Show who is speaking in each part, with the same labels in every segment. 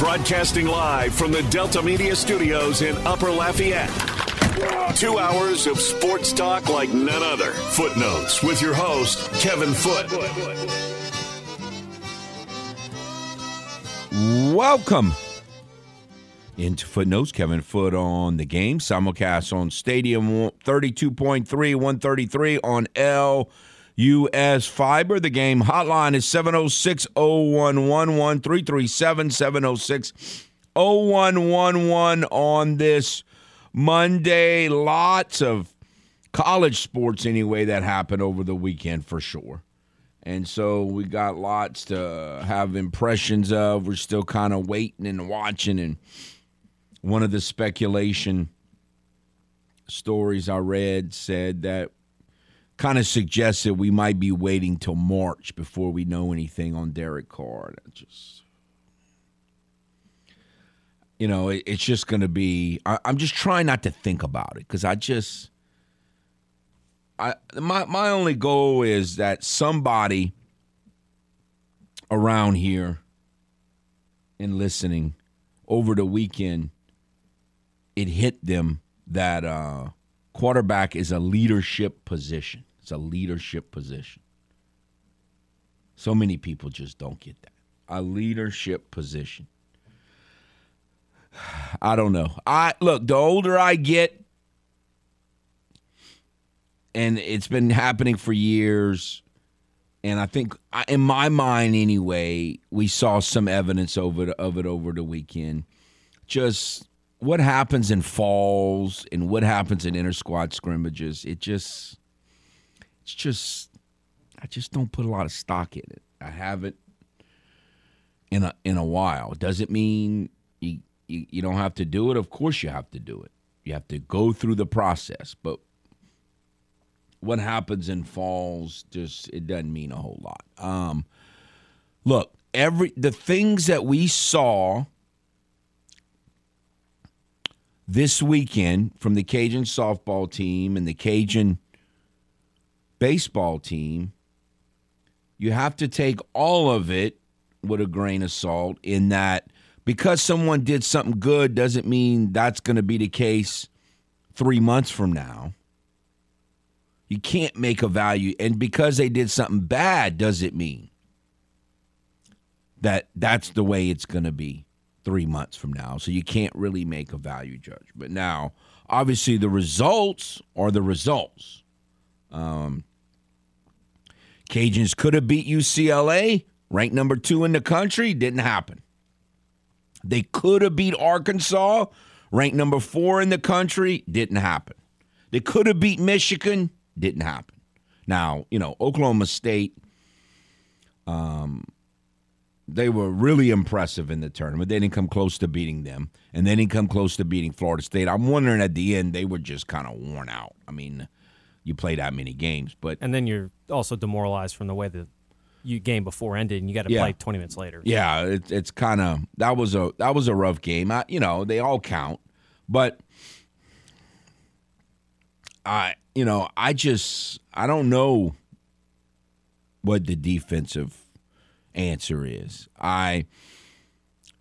Speaker 1: Broadcasting live from the Delta Media Studios in Upper Lafayette. Two hours of sports talk like none other. Footnotes with your host, Kevin Foote.
Speaker 2: Welcome into Footnotes. Kevin Foote on the game. Simulcast on Stadium 32.3, 133 on LUS Fiber. The game hotline is 706 0111 337 706 0111 on this Monday. Lots of college sports, anyway, that happened over the weekend for sure. And so we got lots to have impressions of. We're still kind of waiting and watching. And one of the speculation stories I read said that kind of suggested we might be waiting till March before we know anything on Derek Carr. That just, you know, it, it's just going to be. I, I'm just trying not to think about it because I just. I my my only goal is that somebody around here and listening over the weekend it hit them that uh, quarterback is a leadership position. It's a leadership position. So many people just don't get that. A leadership position. I don't know. I look, the older I get, and it's been happening for years. And I think, in my mind anyway, we saw some evidence it, of it over the weekend. Just what happens in falls and what happens in inter squad scrimmages, it just, it's just, I just don't put a lot of stock in it. I haven't in a in a while. Does it mean you, you you don't have to do it? Of course you have to do it. You have to go through the process, but what happens in falls just it doesn't mean a whole lot. Um, look, every the things that we saw this weekend from the Cajun softball team and the Cajun baseball team, you have to take all of it with a grain of salt in that because someone did something good doesn't mean that's going to be the case three months from now. You can't make a value. And because they did something bad doesn't mean that that's the way it's going to be three months from now. So you can't really make a value judgment. Now, obviously, the results are the results. Um, Cajuns could have beat UCLA, ranked number two in the country. Didn't happen. They could have beat Arkansas, ranked number four in the country. Didn't happen. They could have beat Michigan. Didn't happen. Now, you know, Oklahoma State, um, they were really impressive in the tournament. They didn't come close to beating them, and they didn't come close to beating Florida State. I'm wondering at the end, they were just kind of worn out. I mean, you play that many games, but
Speaker 3: and then you're also demoralized from the way the you game before ended, and you got to
Speaker 2: Yeah.
Speaker 3: play 20 minutes later.
Speaker 2: Yeah, it, it's kind of that was a that was a rough game. I, you know, they all count, but I you know I just I don't know what the defensive answer is. I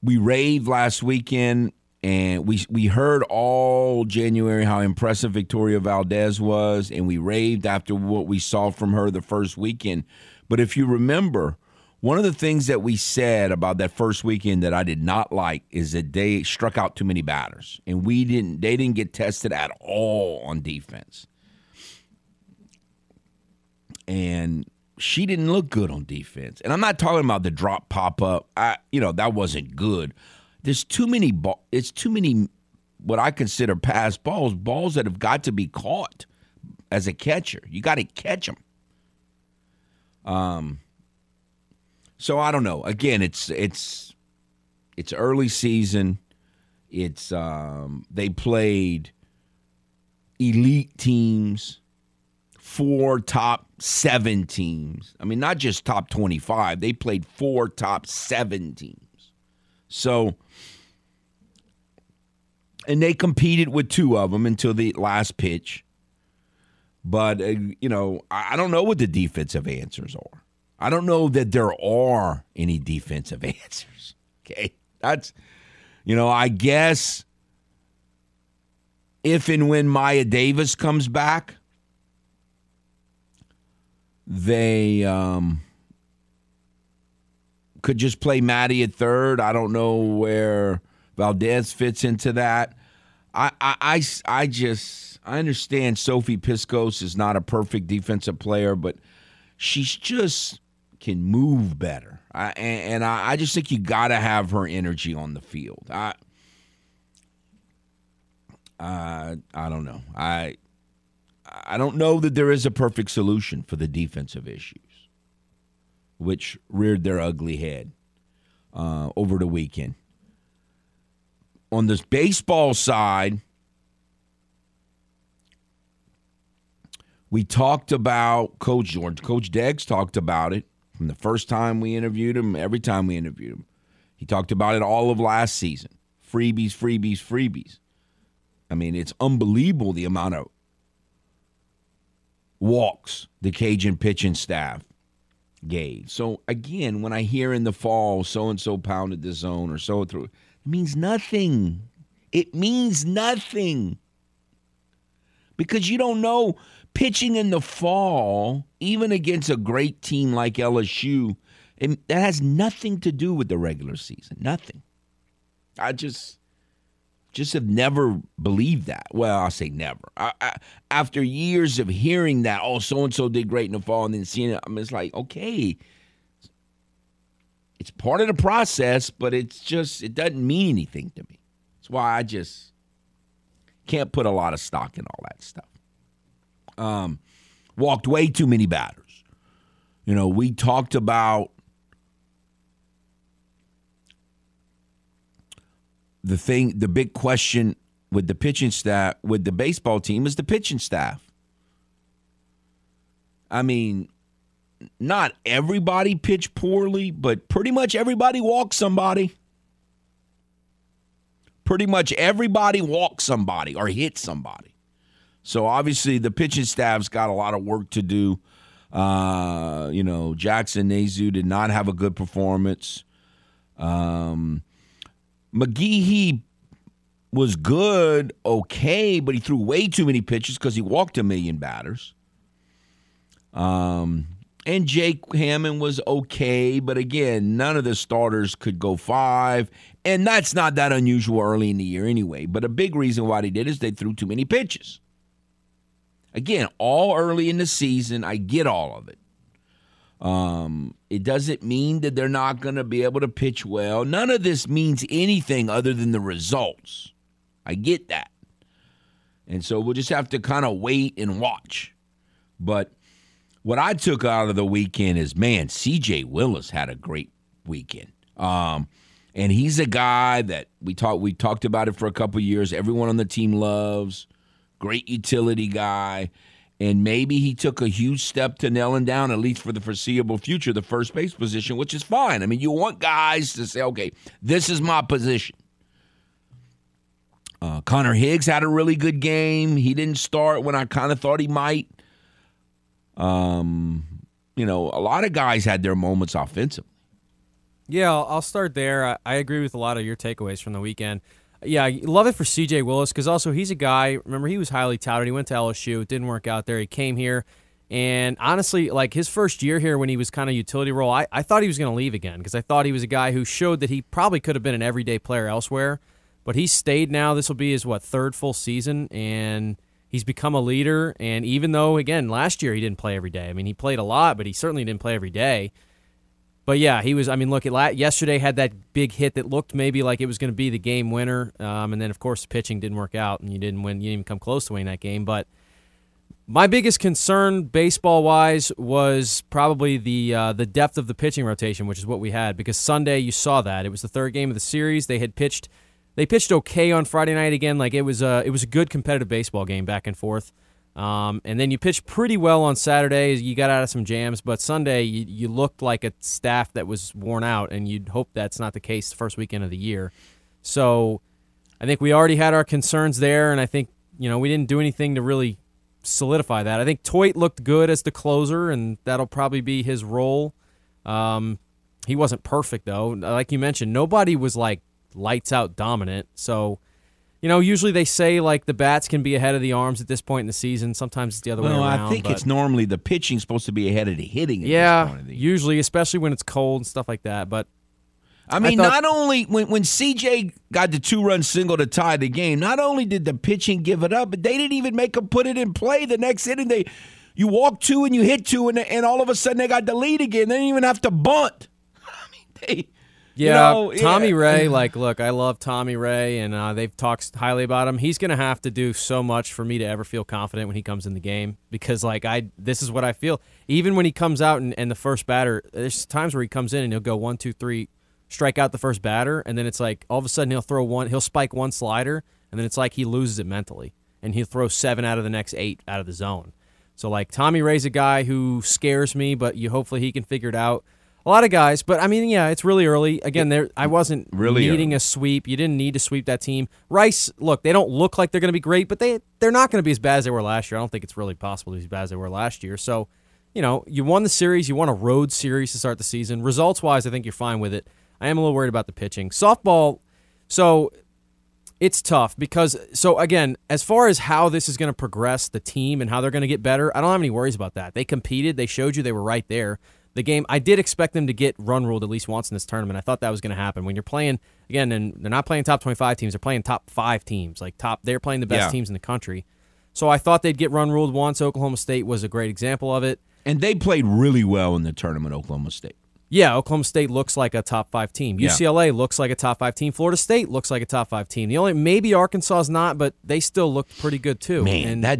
Speaker 2: we raved last weekend and we we heard all January how impressive Victoria Valdez was and we raved after what we saw from her the first weekend. But if you remember, one of the things that we said about that first weekend that I did not like is that they struck out too many batters and we didn't they didn't get tested at all on defense. And she didn't look good on defense. And I'm not talking about the drop pop up. I you know, that wasn't good. There's too many ball it's too many what I consider pass balls, balls that have got to be caught as a catcher. You got to catch them. Um so I don't know. Again, it's it's it's early season. It's um they played elite teams, four top 7 teams. I mean, not just top 25. They played four top 7 teams. So and they competed with two of them until the last pitch. But uh, you know, I don't know what the defensive answers are. I don't know that there are any defensive answers. Okay. That's, you know, I guess if and when Maya Davis comes back, they um, could just play Maddie at third. I don't know where Valdez fits into that. I, I, I, I just I understand Sophie Piskos is not a perfect defensive player, but she's just can move better. I, and, and I, I just think you got to have her energy on the field. I, uh, I don't know. I I don't know that there is a perfect solution for the defensive issues, which reared their ugly head uh, over the weekend. On this baseball side, we talked about Coach George. Coach Deggs talked about it from the first time we interviewed him, every time we interviewed him. He talked about it all of last season. Freebies, freebies, freebies. I mean, it's unbelievable the amount of walks the Cajun pitching staff gave. So again, when I hear in the fall so and so pounded the zone or so through, means nothing. It means nothing. Because you don't know pitching in the fall, even against a great team like LSU, it, that has nothing to do with the regular season. Nothing. I just just have never believed that. Well, I'll say never. I, I, after years of hearing that, oh, so and so did great in the fall, and then seeing it, I mean, it's like, okay, it's part of the process, but it's just, it doesn't mean anything to me. That's why I just can't put a lot of stock in all that stuff. Um, walked way too many batters. You know, we talked about the thing, the big question with the pitching staff, with the baseball team, is the pitching staff. I mean, not everybody pitched poorly, but pretty much everybody walked somebody. Pretty much everybody walked somebody or hit somebody. So obviously the pitching staff's got a lot of work to do. Uh, you know, Jackson Nezuh did not have a good performance. Um, was good, okay, but he threw way too many pitches because he walked a million batters. Um, and Jake Hammond was okay, but again, none of the starters could go five, and that's not that unusual early in the year anyway. But a big reason why they did is they threw too many pitches. Again, all early in the season, I get all of it. Um, it doesn't mean that they're not going to be able to pitch well. None of this means anything other than the results. I get that. And so we'll just have to kind of wait and watch. But what I took out of the weekend is man, CJ Willis had a great weekend. Um, and he's a guy that we talked we talked about it for a couple years. Everyone on the team loves. Great utility guy and maybe he took a huge step to nailing down, at least for the foreseeable future, the first base position, which is fine. I mean, you want guys to say, okay, this is my position. Uh, Connor Higgs had a really good game. He didn't start when I kind of thought he might. Um, you know, a lot of guys had their moments offensively.
Speaker 3: Yeah, I'll start there. I, I agree with a lot of your takeaways from the weekend. Yeah, I love it for CJ Willis because also he's a guy. Remember, he was highly touted. He went to LSU. It didn't work out there. He came here. And honestly, like his first year here when he was kind of utility role, I, I thought he was going to leave again because I thought he was a guy who showed that he probably could have been an everyday player elsewhere. But he stayed now. This will be his, what, third full season. And he's become a leader. And even though, again, last year he didn't play every day, I mean, he played a lot, but he certainly didn't play every day. But yeah, he was. I mean, look at yesterday had that big hit that looked maybe like it was going to be the game winner, um, and then of course the pitching didn't work out, and you didn't win. You didn't even come close to winning that game. But my biggest concern, baseball wise, was probably the uh, the depth of the pitching rotation, which is what we had. Because Sunday you saw that it was the third game of the series. They had pitched, they pitched okay on Friday night again. Like it was a it was a good competitive baseball game back and forth. Um, and then you pitched pretty well on Saturday. You got out of some jams, but Sunday you, you, looked like a staff that was worn out, and you'd hope that's not the case the first weekend of the year. So I think we already had our concerns there, and I think you know we didn't do anything to really solidify that. I think Toit looked good as the closer, and that'll probably be his role. Um, he wasn't perfect though. Like you mentioned, nobody was like lights out dominant. So, you know, usually they say like the bats can be ahead of the arms at this point in the season. Sometimes it's the other
Speaker 2: Well,
Speaker 3: way around.
Speaker 2: I think it's normally the pitching supposed to be ahead of the hitting. At this
Speaker 3: yeah,
Speaker 2: the
Speaker 3: usually, especially when it's cold and stuff like that. But
Speaker 2: I mean,
Speaker 3: thought-
Speaker 2: not only when when CJ got the two run single to tie the game, not only did the pitching give it up, but they didn't even make him put it in play the next inning. They you walk two and you hit two, and and all of a sudden they got the lead again. They didn't even have to bunt. I mean, they. You
Speaker 3: Yeah,
Speaker 2: know,
Speaker 3: Tommy
Speaker 2: yeah.
Speaker 3: Ray. Like, look, I love Tommy Ray, and uh, they've talked highly about him. He's going to have to do so much for me to ever feel confident when he comes in the game because, like, I this is what I feel. Even when he comes out and, and the first batter, there's times where he comes in and he'll go one, two, three, strike out the first batter, and then it's like all of a sudden he'll throw one, he'll spike one slider, and then it's like he loses it mentally, and he'll throw seven out of the next eight out of the zone. So like Tommy Ray's a guy who scares me, but you hopefully he can figure it out. A lot of guys, but I mean, yeah, it's really early. Again, there I wasn't
Speaker 2: Really
Speaker 3: needing
Speaker 2: early.
Speaker 3: a sweep. You didn't need to sweep that team. Rice, look, they don't look like they're going to be great, but they they're not going to be as bad as they were last year. I don't think it's really possible to be as bad as they were last year. So, you know, you won the series, you won a road series to start the season. Results wise, I think you're fine with it. I am a little worried about the pitching. Softball, so it's tough because so again, as far as how this is going to progress the team and how they're going to get better, I don't have any worries about that. They competed, they showed you they were right there. The game, I did expect them to get run ruled at least once in this tournament. I thought that was going to happen. When you're playing again, and they're not playing top 25 teams, they're playing top five teams. Like top, they're playing the best
Speaker 2: Yeah.
Speaker 3: teams in the country. So I thought they'd get run ruled once. Oklahoma State was a great example of it.
Speaker 2: And they played really well in the tournament, Oklahoma State.
Speaker 3: Yeah, Oklahoma State looks like a top five team.
Speaker 2: Yeah.
Speaker 3: UCLA looks like a top five team. Florida State looks like a top five team. The only maybe Arkansas is not, but they still looked pretty good too.
Speaker 2: Man,
Speaker 3: and
Speaker 2: that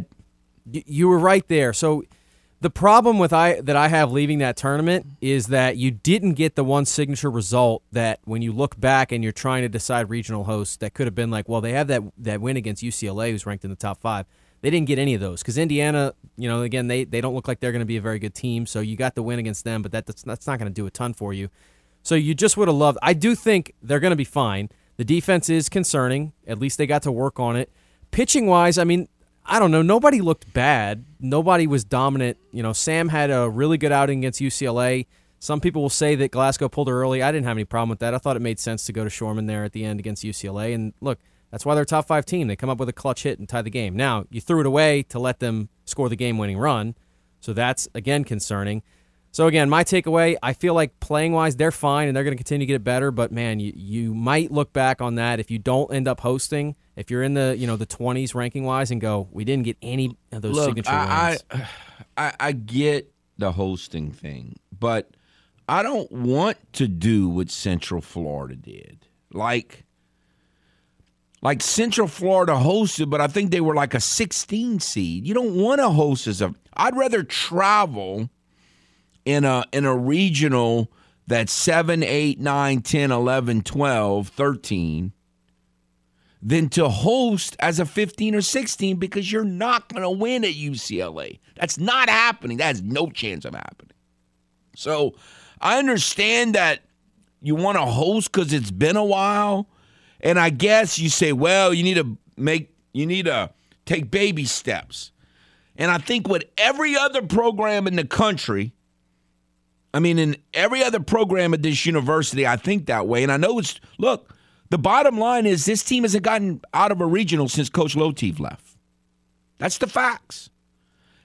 Speaker 3: you were right there. So the problem with I that I have leaving that tournament is that you didn't get the one signature result that when you look back and you're trying to decide regional hosts that could have been like, well, they have that that win against UCLA who's ranked in the top 5. They didn't get any of those cuz Indiana, you know, again, they they don't look like they're going to be a very good team, so you got the win against them, but that, that's that's not going to do a ton for you. So you just would have loved. I do think they're going to be fine. The defense is concerning. At least they got to work on it. Pitching wise, I mean, I don't know. Nobody looked bad. Nobody was dominant. You know, Sam had a really good outing against UCLA. Some people will say that Glasco pulled her early. I didn't have any problem with that. I thought it made sense to go to Schorman there at the end against UCLA. And look, that's why they're a top five team. They come up with a clutch hit and tie the game. Now, you threw it away to let them score the game winning run. So that's, again, concerning. So again, my takeaway, I feel like playing wise, they're fine and they're going to continue to get better. But man, you you might look back on that if you don't end up hosting. If you're in the you know the 20s ranking wise and go, we didn't get any of those
Speaker 2: Look,
Speaker 3: signature
Speaker 2: I,
Speaker 3: wins.
Speaker 2: I, I I get the hosting thing, but I don't want to do what Central Florida did. Like, like Central Florida hosted, but I think they were like a 16 seed. You don't want to host as a. I'd rather travel in a in a regional that's 7, 8, 9, 10, 11, 12, 13 than to host as a 15 or 16 because you're not going to win at UCLA. That's not happening. That has no chance of happening. So I understand that you want to host because it's been a while. And I guess you say, well, you need to make, you need to take baby steps. And I think with every other program in the country, I mean, in every other program at this university, I think that way. And I know it's, look, the bottom line is this team hasn't gotten out of a regional since Coach Lotief left. That's the facts.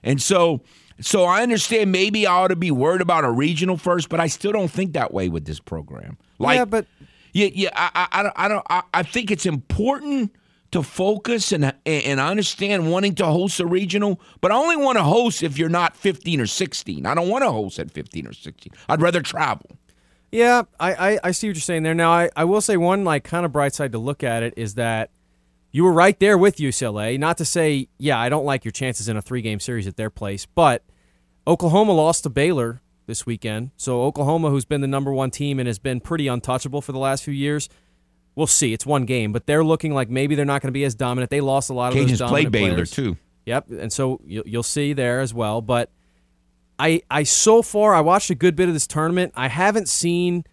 Speaker 2: And so, so I understand maybe I ought to be worried about a regional first, but I still don't think that way with this program. Like,
Speaker 3: yeah, but
Speaker 2: yeah, yeah. I, I, I don't, I don't. I, I think it's important to focus and and understand wanting to host a regional, but I only want to host if you're not 15 or 16. I don't want to host at 15 or 16. I'd rather travel.
Speaker 3: Yeah, I, I, I see what you're saying there. Now, I, I will say one like kind of bright side to look at it is that you were right there with UCLA. Not to say, yeah, I don't like your chances in a three game series at their place, but Oklahoma lost to Baylor this weekend. So Oklahoma, who's been the number one team and has been pretty untouchable for the last few years, we'll see. It's one game, but they're looking like maybe they're not going to be as dominant. They lost a lot of those
Speaker 2: Cajuns
Speaker 3: dominant
Speaker 2: played Baylor
Speaker 3: players.
Speaker 2: too.
Speaker 3: Yep, and so you'll, you'll see there as well. But I, I so far I watched a good bit of this tournament. I haven't seen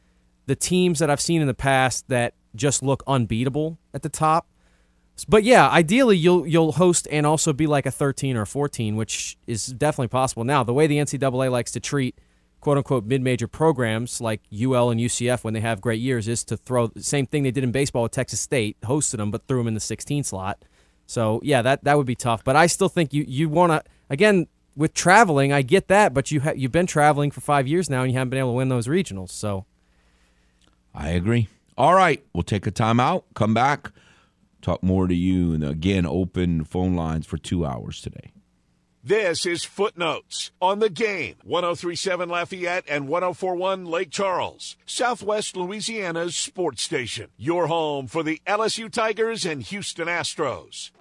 Speaker 3: the teams that I've seen in the past that just look unbeatable at the top. But yeah, ideally you'll you'll host and also be like a 13 or a 14, which is definitely possible. Now, the way the NCAA likes to treat quote unquote mid major programs like UL and UCF when they have great years is to throw the same thing they did in baseball with Texas State, hosted them, but threw them in the 16 slot. So yeah, that that would be tough. But I still think you you want to again with traveling. I get that, but you ha- you've been traveling for five years now and you haven't been able to win those regionals. So
Speaker 2: I agree. All right, we'll take a timeout. Come back, talk more to you, and again open phone lines for two hours today.
Speaker 1: This is Footnotes on the game. 1037 Lafayette and 1041 Lake Charles, Southwest Louisiana's sports station. Your home for the LSU Tigers and Houston Astros.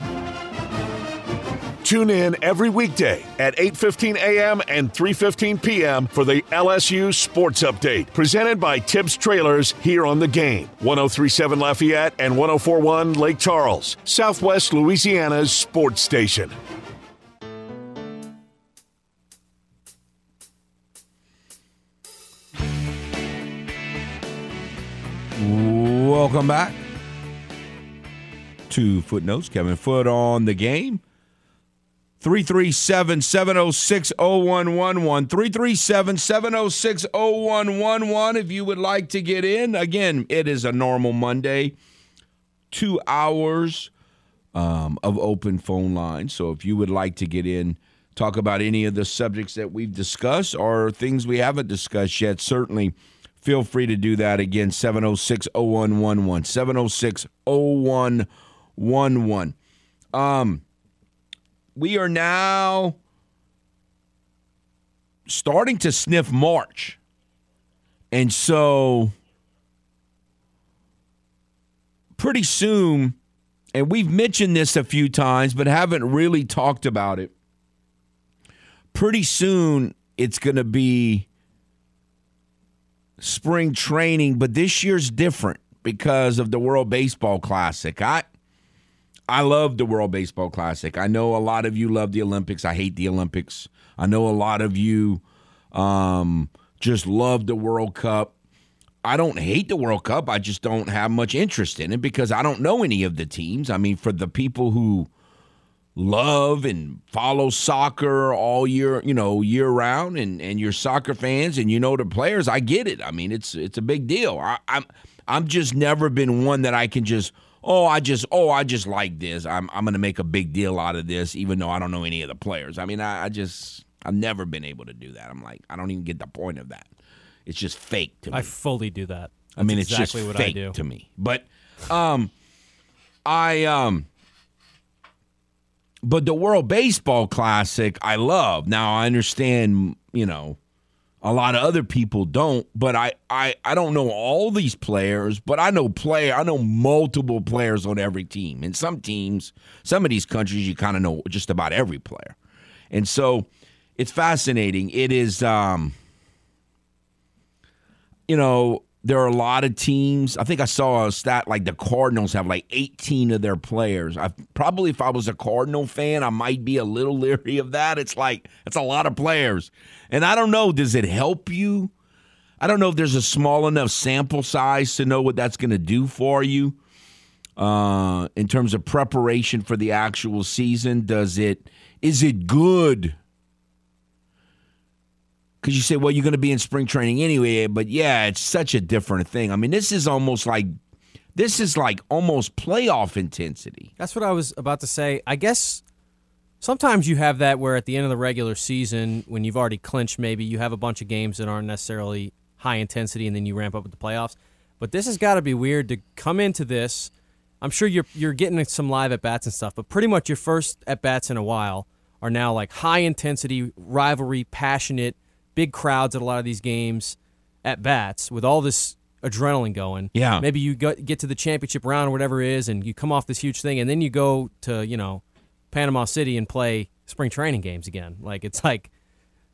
Speaker 1: Tune in every weekday at 8:15 a.m. and 3:15 p.m. for the LSU Sports Update, presented by Tibbs Trailers here on the game. 1037 Lafayette and 1041 Lake Charles, Southwest Louisiana's sports station.
Speaker 2: Welcome back to Footnotes. Kevin Foote on the game. 337 706 0111. 337 706 0111. If you would like to get in, again, it is a normal Monday. Two hours um, of open phone line. So if you would like to get in, talk about any of the subjects that we've discussed or things we haven't discussed yet, certainly feel free to do that. Again, 706 0111. 706 0111. Um, we are now starting to sniff March. And so pretty soon, and we've mentioned this a few times, but haven't really talked about it. Pretty soon, it's going to be spring training, but this year's different because of the World Baseball Classic. I I love the World Baseball Classic. I know a lot of you love the Olympics. I hate the Olympics. I know a lot of you um, just love the World Cup. I don't hate the World Cup. I just don't have much interest in it because I don't know any of the teams. I mean, for the people who love and follow soccer all year, you know, year round, and and you're soccer fans and you know the players, I get it. I mean, it's it's a big deal. I, I'm I'm just never been one that I can just oh I just oh I just like this. I'm I'm gonna make a big deal out of this, even though I don't know any of the players. I mean, I, I just I've never been able to do that. I'm like I don't even get the point of that. It's just fake to me.
Speaker 3: I fully do that.
Speaker 2: I mean, it's
Speaker 3: exactly
Speaker 2: just
Speaker 3: what
Speaker 2: fake
Speaker 3: I do.
Speaker 2: to me. But um, I um, but the World Baseball Classic I love. Now I understand, you know, a lot of other people don't, but I I I don't know all these players, but I know player I know multiple players on every team. And some teams, some of these countries you kind of know just about every player. And so it's fascinating. It is um you know, there are a lot of teams. I think I saw a stat like the Cardinals have like 18 of their players. I probably if I was a Cardinal fan, I might be a little leery of that. It's like it's a lot of players. And I don't know, does it help you? I don't know if there's a small enough sample size to know what that's going to do for you uh, in terms of preparation for the actual season. Does it is it good? Because you say, well, you're going to be in spring training anyway, but yeah, it's such a different thing. I mean, this is almost like this is like almost playoff intensity.
Speaker 3: That's what I was about to say. I guess sometimes you have that where at the end of the regular season, when you've already clinched, maybe you have a bunch of games that aren't necessarily high intensity, and then you ramp up with the playoffs. But this has got to be weird to come into this. I'm sure you're you're getting some live at bats and stuff, but pretty much your first at bats in a while are now like high intensity rivalry, passionate, big crowds at a lot of these games at bats with all this adrenaline going.
Speaker 2: Yeah.
Speaker 3: Maybe you get to the championship round or whatever it is, and you come off this huge thing, and then you go to you know Panama City and play spring training games again. Like it's like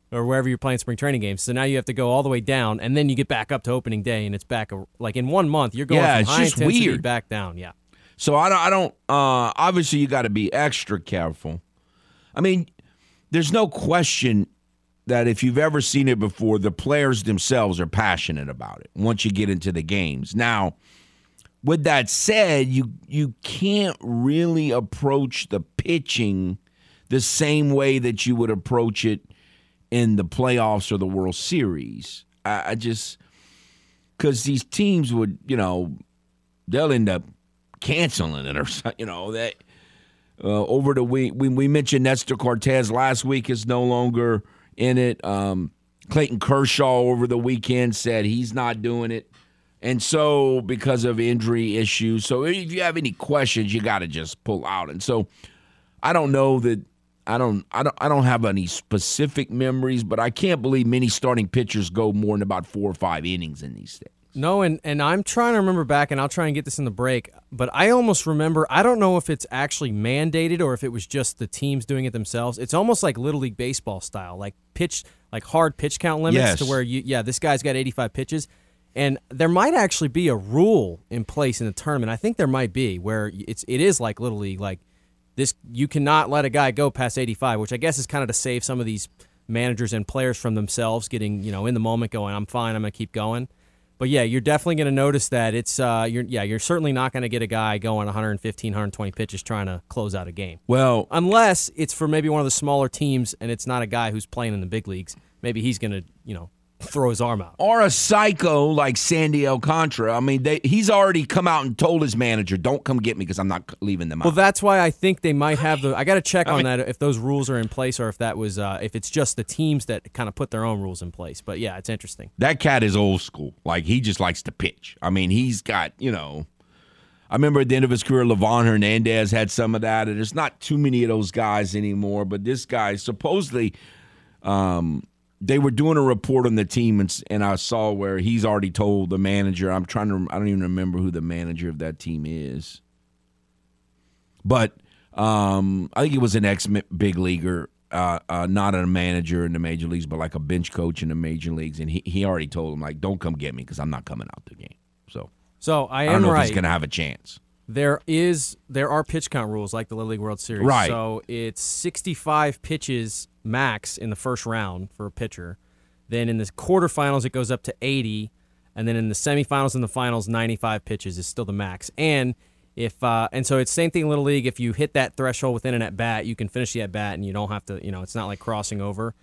Speaker 3: or wherever you're playing spring training games. So now you have to go all the way down, and then you get back up to opening day, and it's back like in one month. You're going
Speaker 2: Yeah, it's
Speaker 3: high
Speaker 2: just weird.
Speaker 3: back down. Yeah.
Speaker 2: So I don't. I don't. Uh, obviously, you got to be extra careful. I mean, there's no question that if you've ever seen it before, the players themselves are passionate about it. Once you get into the games, now. With that said, you you can't really approach the pitching the same way that you would approach it in the playoffs or the World Series. I, I just because these teams would, you know, they'll end up canceling it or. You know that uh, over the week we we mentioned Nestor Cortes last week is no longer in it. Um, Clayton Kershaw over the weekend said he's not doing it. And so, because of injury issues, so if you have any questions, you got to just pull out. And so, I don't know that I don't I don't I don't have any specific memories, but I can't believe many starting pitchers go more than about four or five innings in these things.
Speaker 3: No, and, and I'm trying to remember back, and I'll try and get this in the break, but I almost remember, I don't know if it's actually mandated or if it was just the teams doing it themselves. It's almost like Little League Baseball style, like pitch, like hard pitch count limits
Speaker 2: Yes.
Speaker 3: to where you, yeah, this guy's got 85 pitches. And there might actually be a rule in place in the tournament. I think there might be where it's it is like Little League, like this you cannot let a guy go past 85, which I guess is kind of to save some of these managers and players from themselves getting, you know, in the moment going, I'm fine, I'm going to keep going. But yeah, you're definitely going to notice that it's uh you're yeah, you're certainly not going to get a guy going 115, 120 pitches trying to close out a game.
Speaker 2: Well,
Speaker 3: Unless it's for maybe one of the smaller teams and it's not a guy who's playing in the big leagues. Maybe he's going to, you know, throw his arm out.
Speaker 2: or a psycho like Sandy Alcantara. I mean, they, he's already come out and told his manager, "Don't come get me because I'm not leaving them out."
Speaker 3: Well, that's why I think they might have the. I got to check on that if those rules are in place or if that was uh, if it's just the teams that kind of put their own rules in place. But yeah, it's interesting.
Speaker 2: that cat is old school. Like he just likes to pitch. I mean, he's got you know. I remember at the end of his career, Livan Hernandez had some of that, and there's not too many of those guys anymore. But this guy, supposedly, um, they were doing a report on the team, and, and I saw where he's already told the manager. I'm trying to. I don't even remember who the manager of that team is, but um, I think it was an ex big leaguer. Uh, uh, not a manager in the major leagues, but like a bench coach in the major leagues, and he, he already told him like, "Don't come get me because I'm not coming out the game." So
Speaker 3: So I
Speaker 2: I don't
Speaker 3: am
Speaker 2: know if
Speaker 3: right.
Speaker 2: he's gonna have a chance.
Speaker 3: There is there are pitch count rules like the Little League World Series.
Speaker 2: Right.
Speaker 3: So it's 65 pitches max in the first round for a pitcher. Then in the quarterfinals it goes up to 80, and then in the semifinals and the finals 95 pitches is still the max. And if uh, and so it's same thing in Little League. If you hit that threshold within an at bat, you can finish the at bat, and you don't have to. You know, it's not like crossing over.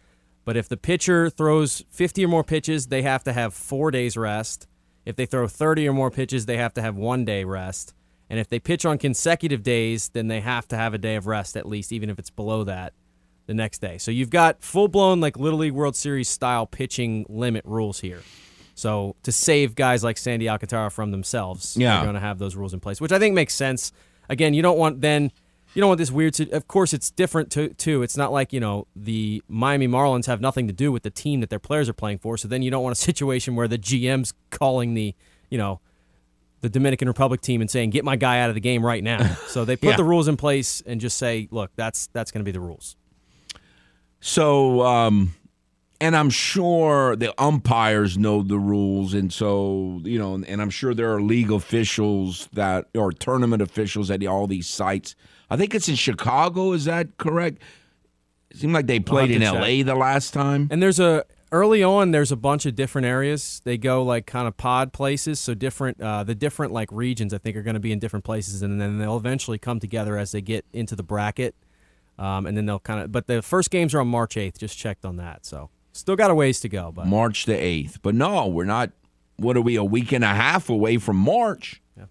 Speaker 3: But if the pitcher throws 50 or more pitches, they have to have four days rest. If they throw 30 or more pitches, they have to have one day rest. And if they pitch on consecutive days, then they have to have a day of rest at least, even if it's below that the next day. So you've got full blown, like Little League World Series style pitching limit rules here. So to save guys like Sandy Alcantara from themselves,
Speaker 2: Yeah.
Speaker 3: you're going to have those rules in place, which I think makes sense. Again, you don't want then you don't want this weird. sit- Of course, it's different to, too. It's not like you know the Miami Marlins have nothing to do with the team that their players are playing for. So then you don't want a situation where the GM's calling the you know the Dominican Republic team and saying, "Get my guy out of the game right now." So they put
Speaker 2: Yeah.
Speaker 3: the rules in place and just say, "Look, that's that's going to be the rules."
Speaker 2: So, um, and I'm sure the umpires know the rules, and so you know, and I'm sure there are league officials that or tournament officials at all these sites. I think it's in Chicago. Is that correct? It seemed like they played in
Speaker 3: check.
Speaker 2: L.A. the last time.
Speaker 3: And there's a early on there's a bunch of different areas. They go like kind of pod places, so different uh, the different like regions I think are going to be in different places, and then they'll eventually come together as they get into the bracket, um, and then they'll kind of. But the first games are on March 8th. Just checked on that, so still got a ways to go. But
Speaker 2: March the eighth. But no, we're not. What are we? A week and a half away from March,
Speaker 3: Yeah.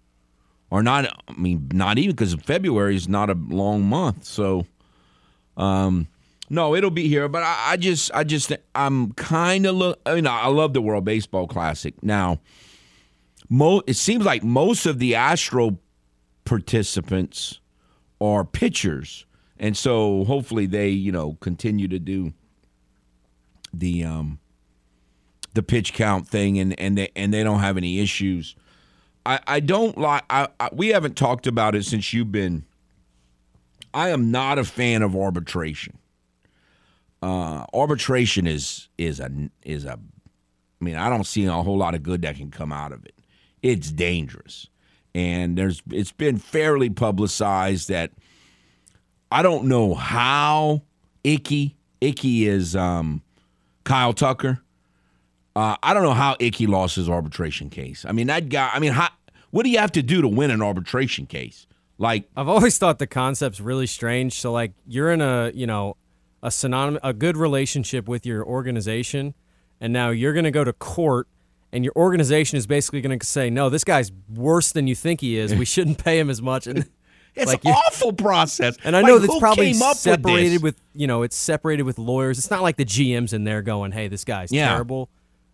Speaker 2: or not? I mean, not even because February is not a long month. So, um, no, it'll be here. But I, I just, I just, I'm kind of look. I mean, I love the World Baseball Classic. Now, mo- it seems like most of the Astro participants are pitchers, and so hopefully they, you know, continue to do the um the pitch count thing and and they and they don't have any issues. I I don't like I, I we haven't talked about it since you've been I am not a fan of arbitration. Uh arbitration is is a is a I mean, I don't see a whole lot of good that can come out of it. It's dangerous. And there's it's been fairly publicized that I don't know how Icky Icky is um Kyle Tucker. Uh, I don't know how Icky lost his arbitration case. I mean, that guy. I mean, how, what do you have to do to win an arbitration case? Like,
Speaker 3: I've always thought the concept's really strange. So like you're in a you know a synonym, a good relationship with your organization, and now you're going to go to court, and your organization is basically going to say, "No, this guy's worse than you think he is. We shouldn't pay him as much." And
Speaker 2: It's
Speaker 3: like
Speaker 2: an awful process.
Speaker 3: and I
Speaker 2: Like,
Speaker 3: know that's probably separated
Speaker 2: with,
Speaker 3: with, you know, it's separated with lawyers. It's not like the GM's in there going, "Hey, this guy's
Speaker 2: Yeah.
Speaker 3: terrible."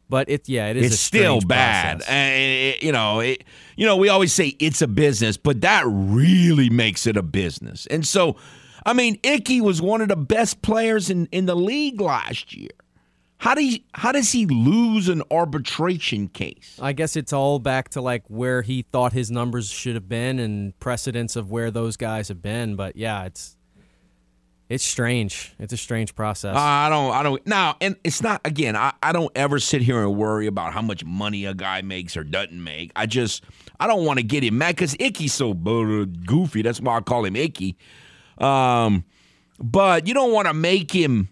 Speaker 3: But it, yeah, it is.
Speaker 2: It's
Speaker 3: a
Speaker 2: still bad. And it- you know, it, you know, we always say it's a business, but that really makes it a business. And so, I mean, Icky was one of the best players in, in the league last year. How do he, how does he lose an arbitration case?
Speaker 3: I guess it's all back to like where he thought his numbers should have been and precedence of where those guys have been. But yeah, it's it's strange. It's a strange process.
Speaker 2: I don't, I don't. Now, and it's not. Again, I, I don't ever sit here and worry about how much money a guy makes or doesn't make. I just, I don't want to get him mad because Icky's so uh, goofy. That's why I call him Icky. Um, but you don't want to make him.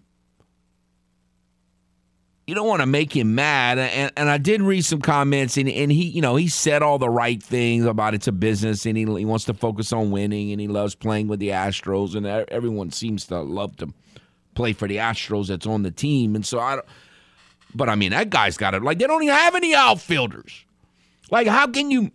Speaker 2: You don't want to make him mad, and, and I did read some comments, and, and he, you know, he said all the right things about it's a business, and he, he wants to focus on winning, and he loves playing with the Astros, and everyone seems to love to play for the Astros that's on the team. And so I don't, but I mean, that guy's got it. Like, they don't even have any outfielders. Like, how can you?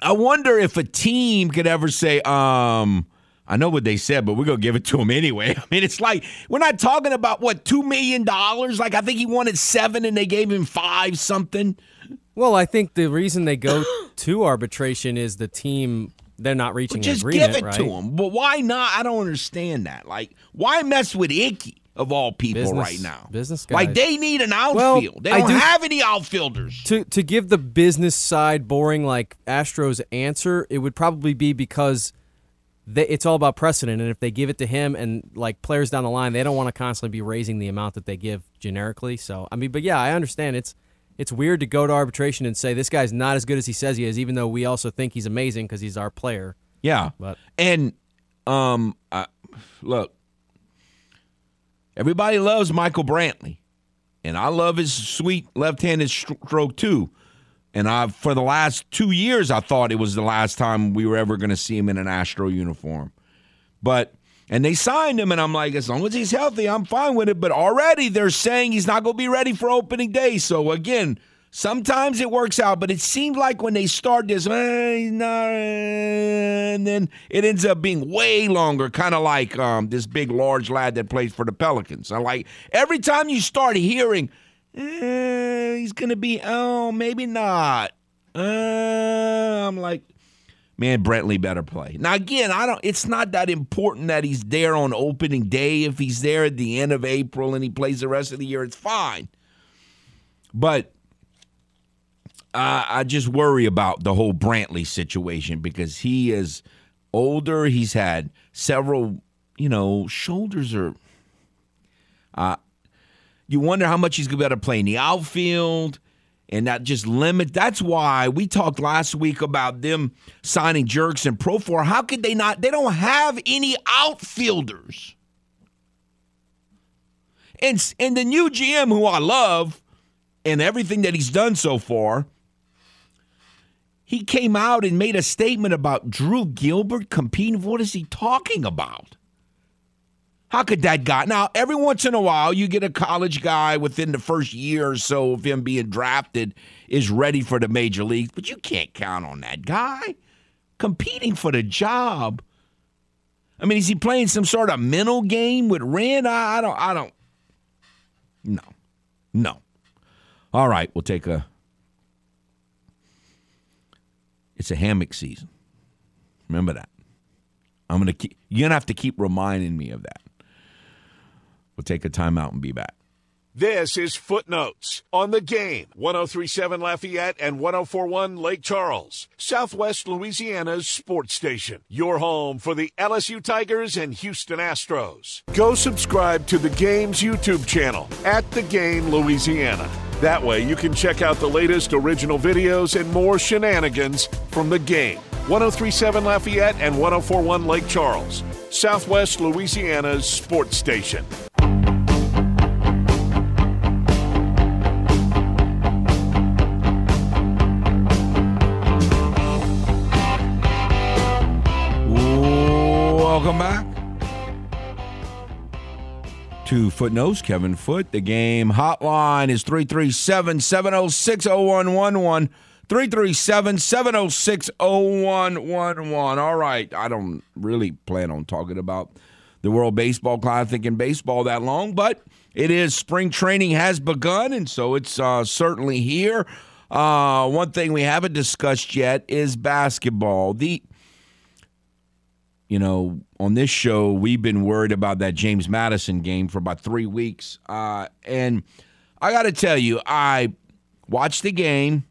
Speaker 2: I wonder if a team could ever say, um, I know what they said, but we're going to give it to him anyway. I mean, it's like, we're not talking about what, $2 million? Like, I think he wanted seven and they gave him five something.
Speaker 3: well, I think the reason they go to arbitration is the team they're not reaching
Speaker 2: Just
Speaker 3: an agreement,
Speaker 2: give it
Speaker 3: right?
Speaker 2: to him. But why not? I don't understand that. Like, why mess with Icky of all people
Speaker 3: Business-
Speaker 2: right now?
Speaker 3: business
Speaker 2: Like, they need an
Speaker 3: Well,
Speaker 2: outfield. they don't
Speaker 3: do-
Speaker 2: have any outfielders.
Speaker 3: To to give the business side boring like Astros answer, it would probably be because they, it's all about precedent, and if they give it to him and like players down the line, they don't want to constantly be raising the amount that they give generically. So I mean, but yeah, I understand it's it's weird to go to arbitration and say this guy's not as good as he says he is, even though we also think he's amazing because he's our player.
Speaker 2: Yeah.
Speaker 3: But-
Speaker 2: and um I, look, everybody loves Michael Brantley. And I love his sweet left-handed stroke too. And I for the last 2 years I thought it was the last time we were ever going to see him in an Astro uniform. But and they signed him and I'm like as long as he's healthy, I'm fine with it, but already they're saying he's not going to be ready for opening day. So again, Sometimes it works out, but it seemed like when they start this, he's and then it ends up being way longer, kind of like um, this big, large lad that plays for the Pelicans. I like every time you start hearing, eh, he's gonna be, oh, maybe not. Uh, I'm like, man, Brantley better play. Now again, I don't. It's not that important that he's there on opening day. If he's there at the end of April and he plays the rest of the year, it's fine. But I, I just worry about the whole Brantley situation because he is older. He's had several, you know, shoulders are. Uh, you wonder how much he's going to be able to play in the outfield and not just limit. That's why we talked last week about them signing Jurickson pro Profar. How could they not? They don't have any outfielders. And, and the new GM, who I love, and everything that he's done so far, he came out and made a statement about Drew Gilbert competing. What is he talking about? How could that guy? Now, every once in a while, you get a college guy within the first year or so of him being drafted is ready for the major leagues, but you can't count on that guy competing for the job. I mean, is he playing some sort of mental game with Ren? I, I don't. I don't. No, no. All right, we'll take a. It's a hammock season. Remember that. I'm gonna keep. You're gonna have to keep reminding me of that. We'll take a timeout and be back.
Speaker 1: This is Footnotes on the game. 1037 Lafayette and 1041 Lake Charles, Southwest Louisiana's sports station. Your home for the LSU Tigers and Houston Astros. Go subscribe to the game's YouTube channel at The Game Louisiana. That way you can check out the latest original videos and more shenanigans from the game. 1037 Lafayette and 1041 Lake Charles, Southwest Louisiana's sports station.
Speaker 2: Welcome back. to Footnotes. Kevin Foote. The game hotline is 337 706 0111. 337 706 0111. All right. I don't really plan on talking about the World Baseball Classic and baseball that long, but it is spring training has begun, and so it's uh, certainly here. Uh, one thing we haven't discussed yet is basketball. The you know, on this show, we've been worried about that James Madison game for about three weeks. Uh, and I got to tell you, I watched the game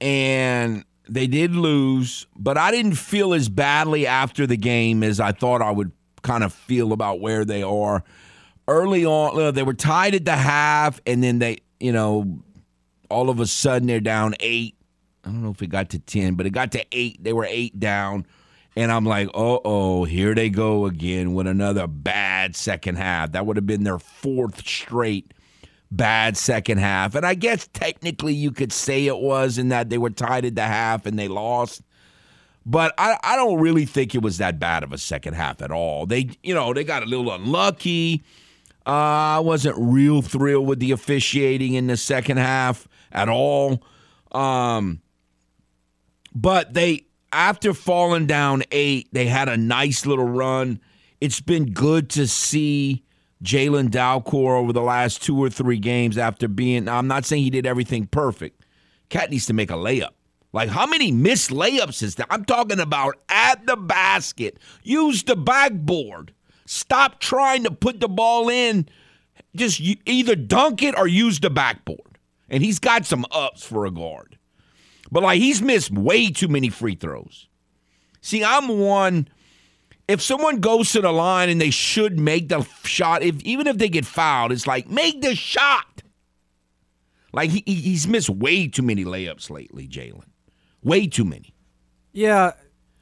Speaker 2: and they did lose, but I didn't feel as badly after the game as I thought I would kind of feel about where they are. Early on, they were tied at the half, and then they, you know, all of a sudden they're down eight. I don't know if it got to 10, but it got to eight. They were eight down. And I'm like, oh, oh, here they go again with another bad second half. That would have been their fourth straight bad second half. And I guess technically you could say it was in that they were tied at the half and they lost. But I, I don't really think it was that bad of a second half at all. They, you know, they got a little unlucky. Uh, I wasn't real thrilled with the officiating in the second half at all. Um, but they after falling down eight, they had a nice little run. It's been good to see Jalen Dalcourt over the last two or three games after being. Now. I'm not saying he did everything perfect. Cat needs to make a layup. Like, how many missed layups is that? I'm talking about at the basket. Use the backboard. Stop trying to put the ball in. Just either dunk it or use the backboard. And he's got some ups for a guard. But like he's missed way too many free throws. See, I'm one. If someone goes to the line and they should make the shot, if even if they get fouled, it's like make the shot. Like he, he's missed way too many layups lately, Jalen. Way too many.
Speaker 3: Yeah,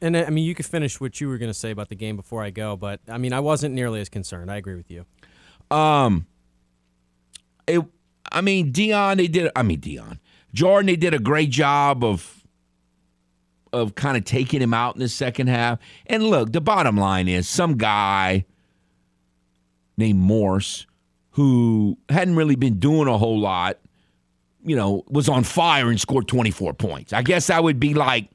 Speaker 3: and I mean you could finish what you were going to say about the game before I go, but I mean I wasn't nearly as concerned. I agree with you.
Speaker 2: Um, it. I mean Dion, they did. I mean Dion. Jordan, they did a great job of of kind of taking him out in the second half. And look, the bottom line is some guy named Morse who hadn't really been doing a whole lot, you know, was on fire and scored 24 points. I guess that would be like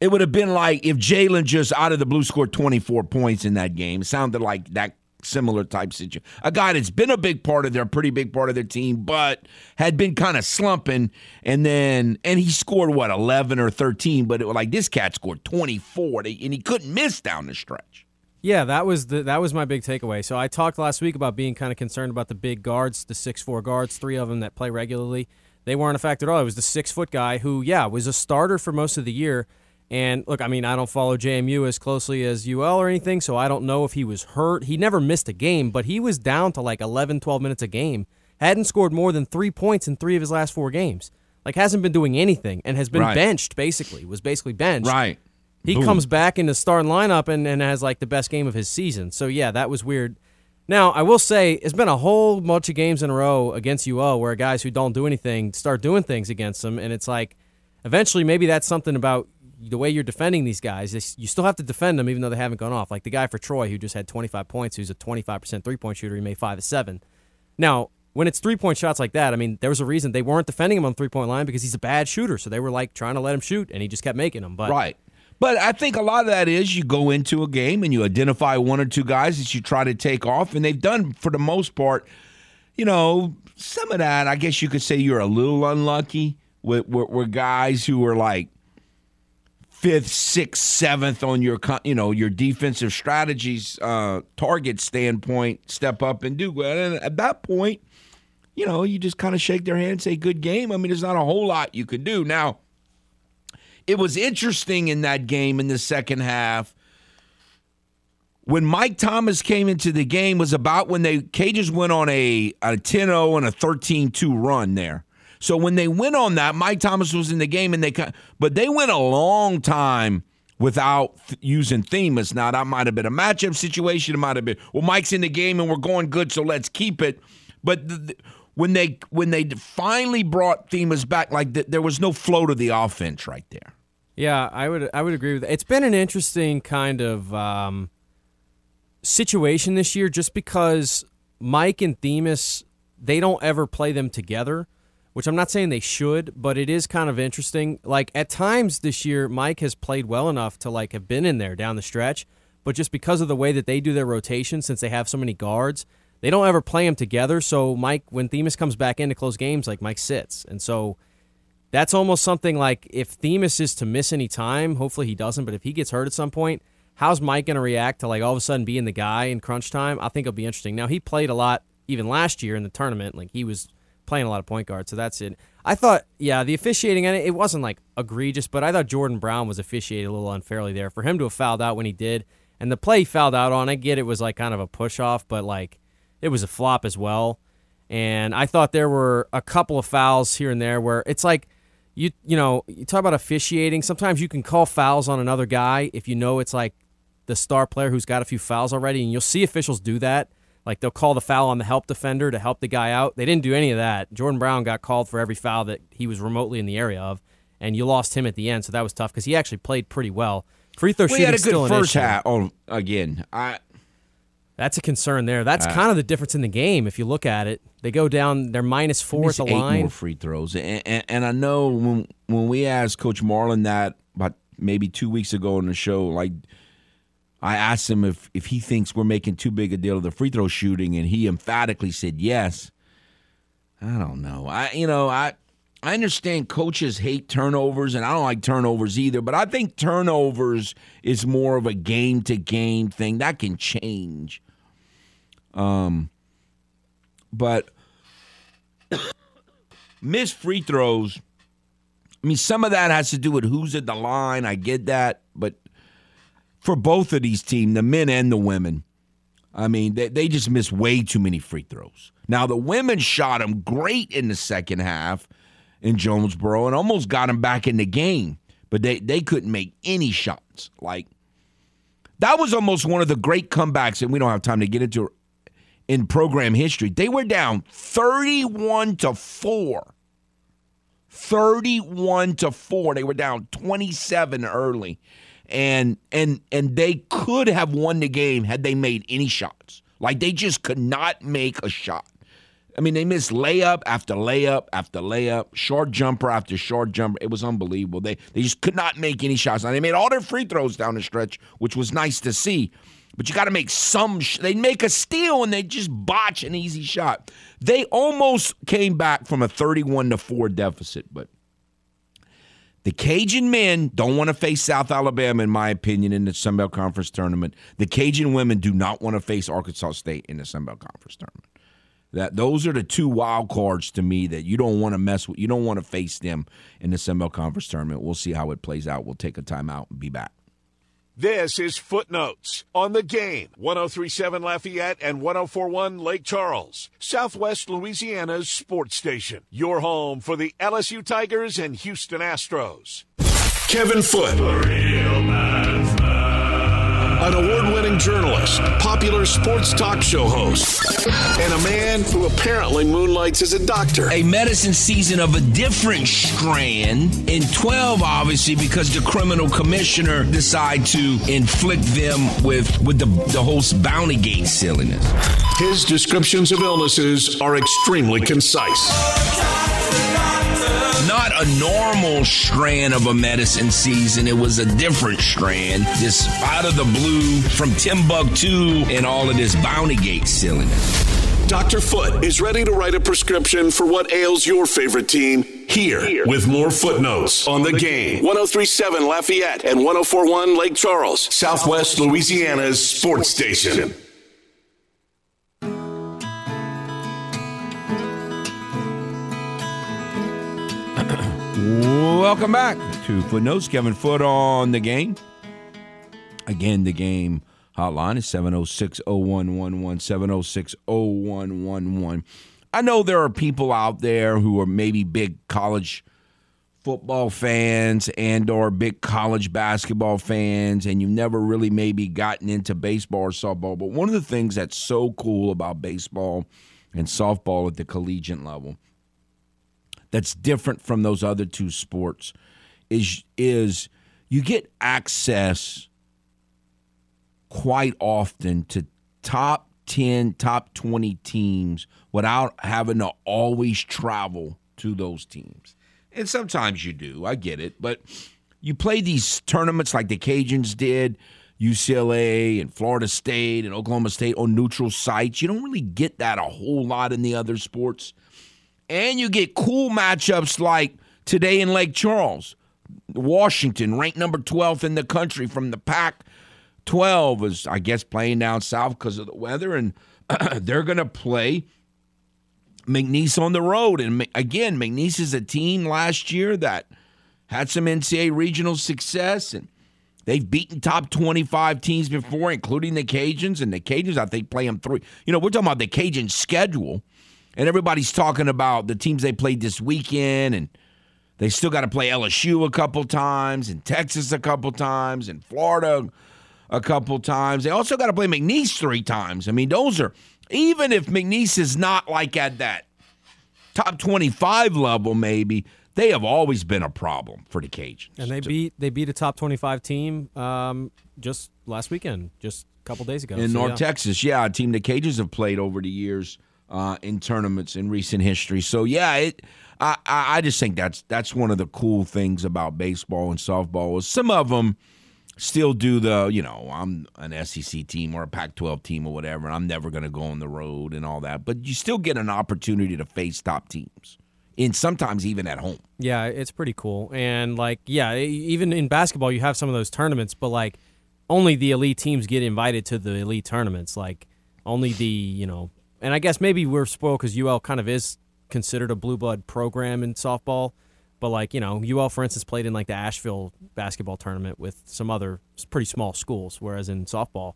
Speaker 2: it would have been like if Jalen just out of the blue scored 24 points in that game. It sounded like that similar type situation. A guy that's been a big part of their pretty big part of their team, but had been kind of slumping, and then and he scored what eleven or thirteen, but it was like this cat scored twenty four, and he couldn't miss down the stretch.
Speaker 3: Yeah, that was the that was my big takeaway. So I talked last week about being kind of concerned about the big guards, the six four guards, three of them that play regularly. They weren't a factor at all. It was the six foot guy who, yeah, was a starter for most of the year and look, I mean, I don't follow JMU as closely as UL or anything, so I don't know if he was hurt. He never missed a game, but he was down to like 11, 12 minutes a game. Hadn't scored more than three points in three of his last four games. Like, hasn't been doing anything and has been right. benched, basically. Was basically benched.
Speaker 2: Right.
Speaker 3: He Boom. comes back in the starting lineup and, and has like the best game of his season. So, yeah, that was weird. Now, I will say, it's been a whole bunch of games in a row against UL where guys who don't do anything start doing things against them, and it's like, eventually maybe that's something about the way you're defending these guys, you still have to defend them even though they haven't gone off. Like the guy for Troy who just had 25 points, who's a 25% three point shooter, he made five of seven. Now, when it's three point shots like that, I mean, there was a reason they weren't defending him on three point line because he's a bad shooter. So they were like trying to let him shoot, and he just kept making them. But
Speaker 2: right. But I think a lot of that is you go into a game and you identify one or two guys that you try to take off, and they've done for the most part. You know, some of that, I guess you could say you're a little unlucky with, with, with guys who are like fifth, sixth, seventh on your you know your defensive strategies uh, target standpoint, step up and do well. And at that point, you know, you just kind of shake their hand, and say good game. I mean, there's not a whole lot you can do. Now, it was interesting in that game in the second half when Mike Thomas came into the game was about when they Cages went on a, a 10-0 and a 13-2 run there. So when they went on that, Mike Thomas was in the game, and they but they went a long time without th- using Themus. Now that might have been a matchup situation. It might have been well, Mike's in the game and we're going good, so let's keep it. But the, the, when they when they finally brought Themus back, like the, there was no flow to the offense right there.
Speaker 3: Yeah, I would I would agree with that. It's been an interesting kind of. Um, situation this year just because Mike and Themus they don't ever play them together, which I'm not saying they should, but it is kind of interesting. Like at times this year, Mike has played well enough to like have been in there down the stretch, but just because of the way that they do their rotation, since they have so many guards, they don't ever play them together. So Mike, when Themus comes back in to close games, like Mike sits, and so that's almost something like if Themus is to miss any time, hopefully he doesn't, but if he gets hurt at some point, how's Mike going to react to like all of a sudden being the guy in crunch time? I think it'll be interesting. Now he played a lot even last year in the tournament, like he was playing a lot of point guard, so that's it. I thought, yeah, the officiating and it wasn't like egregious, but I thought Jordan Brown was officiated a little unfairly there for him to have fouled out when he did, and the play he fouled out on. I get it was like kind of a push off, but like it was a flop as well. And I thought there were a couple of fouls here and there where it's like you you know you talk about officiating. Sometimes you can call fouls on another guy if you know it's like the star player who's got a few fouls already, and you'll see officials do that. Like they'll call the foul on the help defender to help the guy out. They didn't do any of that. Jordan Brown got called for every foul that he was remotely in the area of, and you lost him at the end, so that was tough because he actually played pretty well. Free throw
Speaker 2: We
Speaker 3: shooting
Speaker 2: had a good
Speaker 3: still
Speaker 2: first half. Oh, again, I
Speaker 3: That's a concern there.
Speaker 2: Uh,
Speaker 3: That's kind of the difference in the game if you look at it. They go down, they're minus four at the
Speaker 2: eight
Speaker 3: line.
Speaker 2: more free throws, and, and, and I know when when we asked Coach Marlin that about maybe two weeks ago on the show, like I asked him if if he thinks we're making too big a deal of the free throw shooting, and he emphatically said yes. I don't know. I you know I. I understand coaches hate turnovers, and I don't like turnovers either. But I think turnovers is more of a game to game thing that can change. Um, but missed free throws. I mean, some of that has to do with who's at the line. I get that, but for both of these teams, the men and the women, I mean, they, they just missed way too many free throws. Now the women shot them great in the second half in Jonesboro and almost got them back in the game, but they they couldn't make any shots. Like that was almost one of the great comebacks, and we don't have time to get into in program history. They were down 31 to 4. 31 to 4. They were down 27 early. And and and they could have won the game had they made any shots. Like they just could not make a shot. I mean, they missed layup after layup after layup, short jumper after short jumper. It was unbelievable. They they just could not make any shots. Now they made all their free throws down the stretch, which was nice to see. But you got to make some. Sh- they make a steal and they just botch an easy shot. They almost came back from a thirty-one to four deficit, but the Cajun men don't want to face South Alabama, in my opinion, in the Sun Belt Conference tournament. The Cajun women do not want to face Arkansas State in the Sun Belt Conference tournament. That those are the two wild cards to me that you don't want to mess with. You don't want to face them in the Sun Belt Conference tournament. We'll see how it plays out. We'll take a timeout and be back.
Speaker 1: This is Footnotes on the game. 1037 Lafayette and 1041 Lake Charles, Southwest Louisiana's sports station. Your home for the LSU Tigers and Houston Astros. Kevin Foote. An award winning journalist, popular sports talk show host, and a man who apparently moonlights as a doctor.
Speaker 4: a medicine season of a different strand in 12 obviously because the criminal commissioner decided to inflict them with with the, the whole bounty gate silliness
Speaker 1: His descriptions of illnesses are extremely concise.
Speaker 4: Not a normal strand of a medicine season it was a different strand just out of the blue from timbuktu and all of this bounty gate silliness
Speaker 1: Dr. Foote is ready to write a prescription for what ails your favorite team here, with more footnotes on the game. 1037 Lafayette and 1041 Lake Charles, Southwest Louisiana's sports station.
Speaker 2: Welcome back to Footnotes. Kevin Foote on the game. Again, the game hotline is 706 0111. 706 0111. I know there are people out there who are maybe big college football fans and or big college basketball fans and you've never really maybe gotten into baseball or softball but one of the things that's so cool about baseball and softball at the collegiate level that's different from those other two sports is is you get access quite often to top 10, top 20 teams without having to always travel to those teams. And sometimes you do, I get it, but you play these tournaments like the Cajuns did, UCLA and Florida State and Oklahoma State on neutral sites. You don't really get that a whole lot in the other sports. And you get cool matchups like today in Lake Charles. Washington, ranked number 12th in the country from the Pac 12, is, I guess, playing down south because of the weather. And they're going to play McNeese on the road. And again, McNeese is a team last year that had some NCAA regional success. And they've beaten top 25 teams before, including the Cajuns. And the Cajuns, I think, play them three. You know, we're talking about the Cajun schedule. And everybody's talking about the teams they played this weekend and – they still got to play LSU a couple times, and Texas a couple times, and Florida a couple times. They also got to play McNeese three times. I mean, those are even if McNeese is not like at that top twenty-five level, maybe they have always been a problem for the Cajuns.
Speaker 3: And they beat they beat a top twenty-five team um, just last weekend, just a couple days ago
Speaker 2: in
Speaker 3: so,
Speaker 2: North
Speaker 3: yeah.
Speaker 2: Texas. Yeah, a team the Cajuns have played over the years uh, in tournaments in recent history. So yeah, it I, I just think that's that's one of the cool things about baseball and softball is some of them still do the you know I'm an SEC team or a Pac-12 team or whatever. And I'm never going to go on the road and all that, but you still get an opportunity to face top teams, and sometimes even at home.
Speaker 3: Yeah, it's pretty cool. And like, yeah, even in basketball, you have some of those tournaments, but like, only the elite teams get invited to the elite tournaments. Like, only the you know, and I guess maybe we're spoiled because UL kind of is considered a blue blood program in softball. But like you know, UL for instance played in like the Asheville basketball tournament with some other pretty small schools, whereas in softball,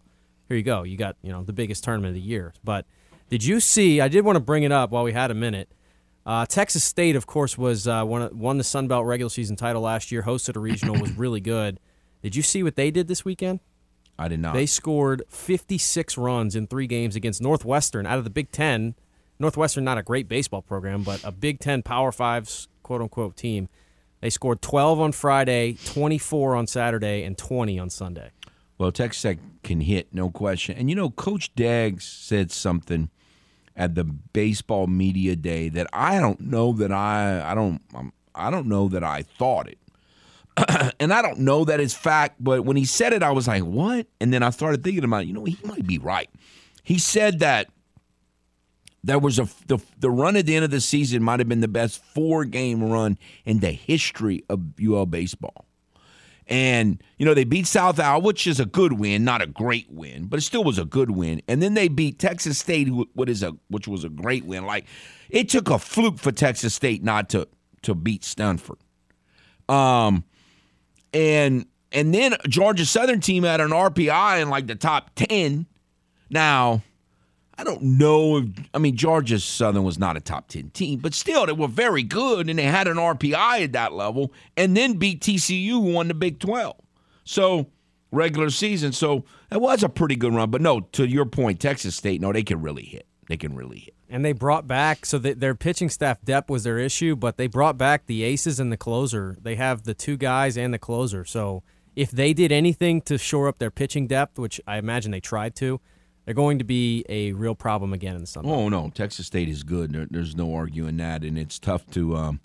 Speaker 3: here you go, you got you know the biggest tournament of the year. But did you see? I did want to bring it up while we had a minute. Uh, Texas State, of course, was uh, won, won the Sun Belt regular season title last year. Hosted a regional, was really good. Did you see what they did this weekend?
Speaker 2: I did not.
Speaker 3: They scored 56 runs in three games against Northwestern out of the Big Ten. Northwestern, not a great baseball program, but a Big Ten Power Fives quote unquote team. They scored 12 on Friday, 24 on Saturday, and 20 on Sunday.
Speaker 2: Well, Texas Tech can hit, no question. And you know, Coach Deggs said something at the baseball media day that I don't know that I I don't um, I don't know that I thought it. and I don't know that it's fact, but when he said it, I was like, "What?" And then I started thinking about, you know, he might be right. He said that there was a the, the run at the end of the season might have been the best four game run in the history of UL baseball. And you know they beat South Al, which is a good win, not a great win, but it still was a good win. And then they beat Texas State, what is a which was a great win. Like it took a fluke for Texas State not to to beat Stanford. Um, and and then Georgia Southern team had an RPI in like the top ten. Now I don't know. If, I mean, Georgia Southern was not a top 10 team, but still, they were very good and they had an RPI at that level and then beat TCU, won the Big 12. So, regular season. So, it was a pretty good run. But no, to your point, Texas State, no, they can really hit. They can really hit.
Speaker 3: And they brought back, so their pitching staff depth was their issue, but they brought back the aces and the closer. They have the two guys and the closer. So, if they did anything to shore up their pitching depth, which I imagine they tried to, they're going to be a real problem again in the Belt.
Speaker 2: Oh no, Texas State is good. There, there's no arguing that, and it's tough to um,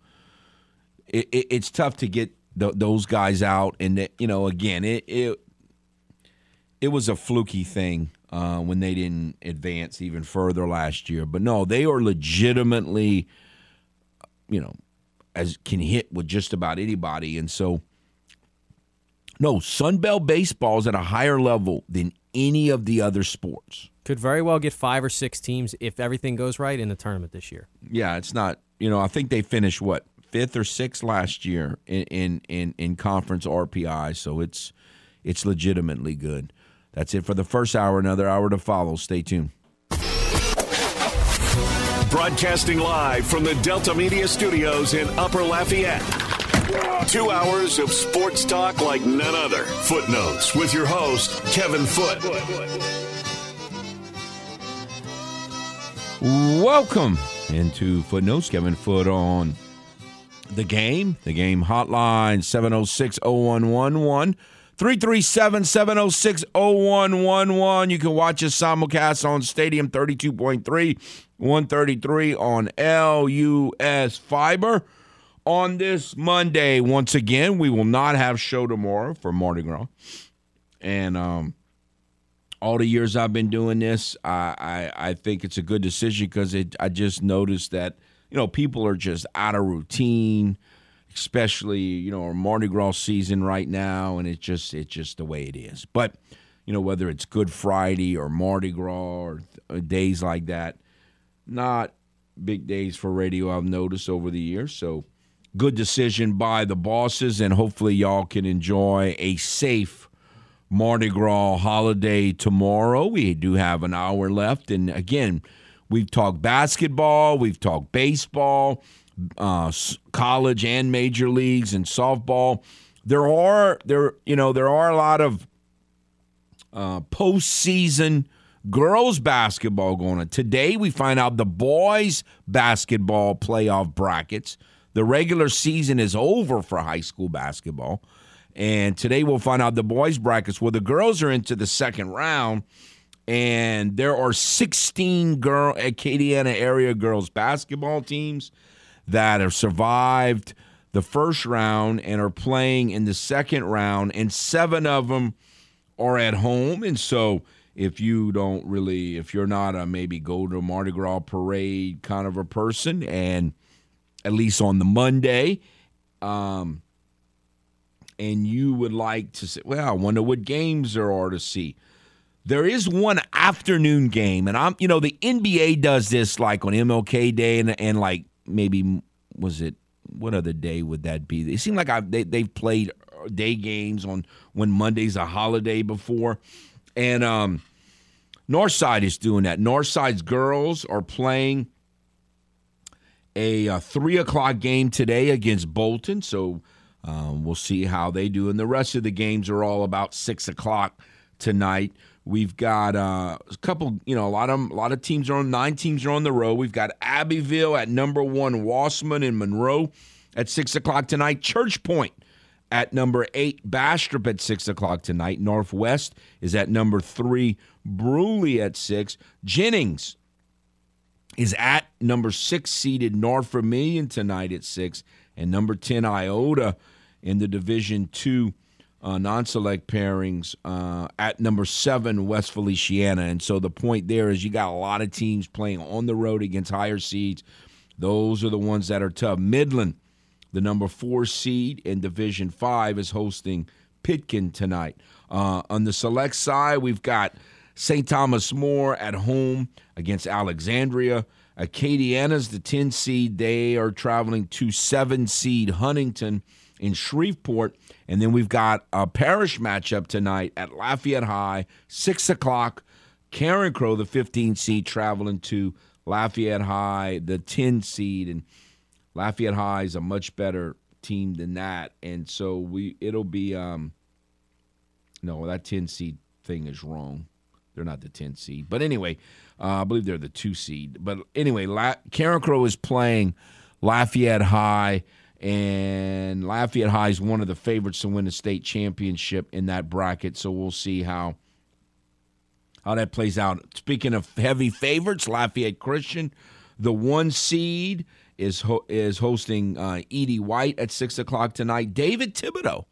Speaker 2: it, it, it's tough to get the, those guys out, and you know, again, it it it was a fluky thing uh, when they didn't advance even further last year. But no, they are legitimately, you know, as can hit with just about anybody, and so. No, Sunbelt baseball is at a higher level than any of the other sports.
Speaker 3: Could very well get five or six teams if everything goes right in the tournament this year.
Speaker 2: Yeah, it's not. You know, I think they finished what fifth or sixth last year in in in, in conference RPI, so it's it's legitimately good. That's it for the first hour. Another hour to follow. Stay tuned.
Speaker 1: Broadcasting live from the Delta Media Studios in Upper Lafayette. Two hours of sports talk like none other. Footnotes with your host, Kevin Foote.
Speaker 2: Welcome into Footnotes. Kevin Foote on the game. The game hotline 706 0111 337 706 0111. You can watch us simulcast on Stadium 32.3, 133 on LUS Fiber. On this Monday, once again, we will not have show tomorrow for Mardi Gras. And um, all the years I've been doing this, I, I, I think it's a good decision because I just noticed that, you know, people are just out of routine especially you know Mardi Gras season right now, and it's just it's just the way it is. But you know whether it's Good Friday or Mardi Gras or th- uh, days like that, not big days for radio. I've noticed over the years. So good decision by the bosses, and hopefully y'all can enjoy a safe. Mardi Gras holiday tomorrow. We do have an hour left. And again, we've talked basketball, we've talked baseball, uh, college and major leagues and softball. There are there you know there are a lot of uh, postseason girls basketball going on. Today we find out the boys basketball playoff brackets. The regular season is over for high school basketball. And today we'll find out the boys brackets Well, the girls are into the second round and there are 16 girl Acadiana area girls basketball teams that have survived the first round and are playing in the second round, and seven of them are at home. And so, if you don't really, if you're not a maybe go to Mardi Gras parade kind of a person, and at least on the Monday, um, and you would like to say, well, I wonder what games there are to see. There is one afternoon game, and I'm, you know, the NBA does this like on MLK Day and, and like maybe was it what other day would that be? It seemed like I they they've played day games on when Monday's a holiday before, and um, Northside is doing that. Northside's girls are playing a, a uh, three o'clock game today against Bolton, so um, we'll see how they do. And the rest of the games are all about six o'clock tonight. We've got uh, a couple, you know, a lot of a lot of teams are on nine teams are on the road. We've got Abbeville at number one, Wossman and Monroe at six o'clock tonight. Church Point at number eight, Bastrop at six o'clock tonight. Northwest is at number three, Brusly at six. Jennings is at number six seeded North Vermilion tonight at six, and number ten Iota in the Division Two uh, non-select pairings uh, at number seven West Feliciana, and so the point there is you got a lot of teams playing on the road against higher seeds. Those are the ones that are tough. Midland, the number four seed in Division Five, is hosting Pitkin tonight. Uh, on the select side, we've got St. Thomas More at home against Alexandria. Acadiana's the 10 seed. They are traveling to 7 seed Huntington in Shreveport. And then we've got a parish matchup tonight at Lafayette High, 6 o'clock. Carencro, the 15 seed, traveling to Lafayette High, the 10 seed. And Lafayette High is a much better team than that. And so we it'll be um no, that 10 seed thing is wrong. They're not the 10 seed. But anyway, uh, I believe they're the 2 seed. But anyway, La- Crow is playing Lafayette High and Lafayette High is one of the favorites to win the state championship in that bracket. So we'll see how how that plays out. Speaking of heavy favorites, Lafayette Christian, the one seed is ho- is hosting uh, E.D. White at six o'clock tonight. David Thibodaux,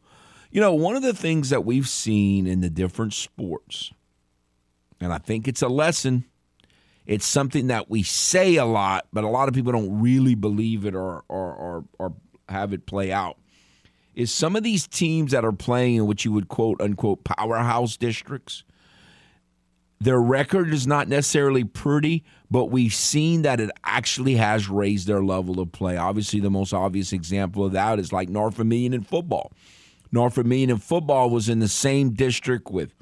Speaker 2: You know, one of the things that we've seen in the different sports, and I think it's a lesson. It's something that we say a lot, but a lot of people don't really believe it or or or, or have it play out is some of these teams that are playing in what you would quote unquote powerhouse districts their record is not necessarily pretty, but we've seen that it actually has raised their level of play. Obviously, the most obvious example of that is like North Vermilion in football. North Vermilion in football was in the same district with,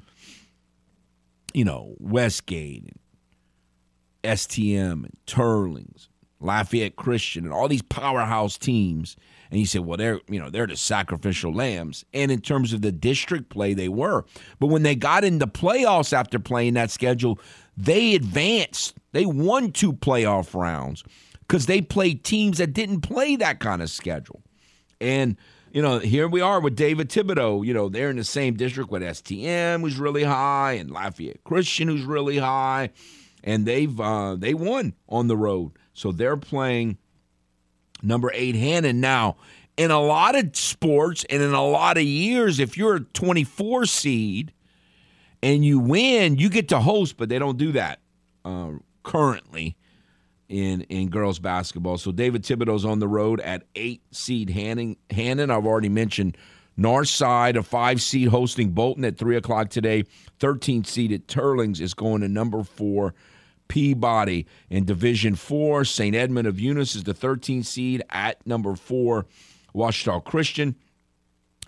Speaker 2: you know, Westgate and STM and Teurlings, Lafayette Christian, and all these powerhouse teams and you say, well, they're you know they're the sacrificial lambs. And in terms of the district play, they were. But when they got in the playoffs after playing that schedule, they advanced. They won two playoff rounds because they played teams that didn't play that kind of schedule. And you know, here we are with David Thibodaux. You know, they're in the same district with STM, who's really high, and Lafayette Christian, who's really high, and they've uh, they won on the road, so they're playing number eight Hannan now. In a lot of sports and in a lot of years, if you're a 24 seed and you win, you get to host, but they don't do that uh, currently in in girls basketball. So David Thibodaux's on the road at eight seed Hannan. Hannan, I've already mentioned. North side, a five seed hosting Bolton at three o'clock today. 13 seed Teurlings is going to number four Peabody in Division Four. St. Edmund of Eunice is the 13 seed at number four Ouachita Christian.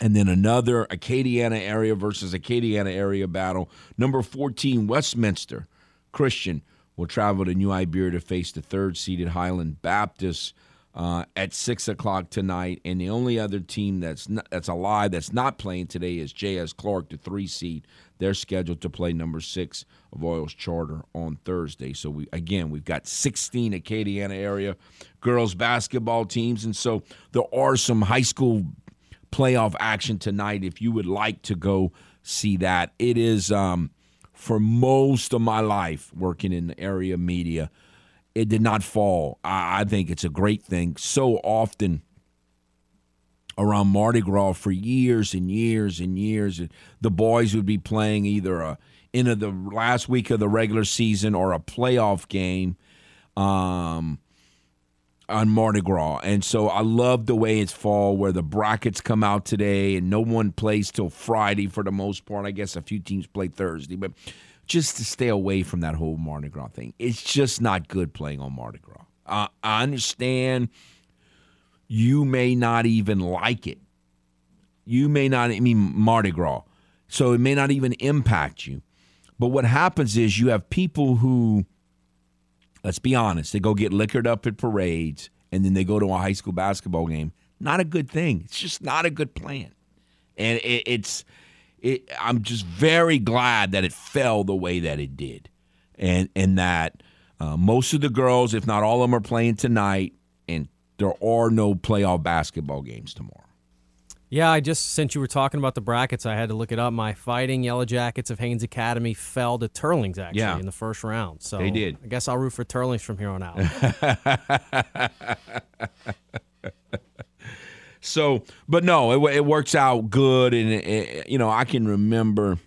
Speaker 2: And then another Acadiana area versus Acadiana area battle. Number 14 Westminster Christian will travel to New Iberia to face the third seeded Highland Baptist uh, at six o'clock tonight. And the only other team that's not, that's alive that's not playing today is J.S. Clark, the three seed. They're scheduled to play number six of Oils Charter on Thursday. So we again we've got 16 Acadiana area girls basketball teams, and so there are some high school playoff action tonight. If you would like to go see that, it is. Um, for most of my life working in the area media, it did not fall. I, I think it's a great thing. So often around Mardi Gras for years and years and years, the boys would be playing either a into the last week of the regular season or a playoff game. Um, on Mardi Gras. And so I love the way it's fall where the brackets come out today and no one plays till Friday for the most part. I guess a few teams play Thursday, but just to stay away from that whole Mardi Gras thing. It's just not good playing on Mardi Gras. Uh, I understand you may not even like it. You may not, I mean, Mardi Gras. So it may not even impact you. But what happens is you have people who let's be honest, they go get liquored up at parades and then they go to a high school basketball game. Not a good thing. It's just not a good plan. And it, it's, it, I'm just very glad that it fell the way that it did, and and that uh, most of the girls, if not all of them, are playing tonight, and there are no playoff basketball games tomorrow.
Speaker 3: Yeah, I just since you were talking about the brackets, I had to look it up. My Fighting Yellow Jackets of Haynes Academy fell to Teurlings actually
Speaker 2: Yeah.
Speaker 3: in the first round. So
Speaker 2: They did.
Speaker 3: I guess I'll root for Teurlings from here on out.
Speaker 2: So, but no, it, it works out good, and it- you know I can remember.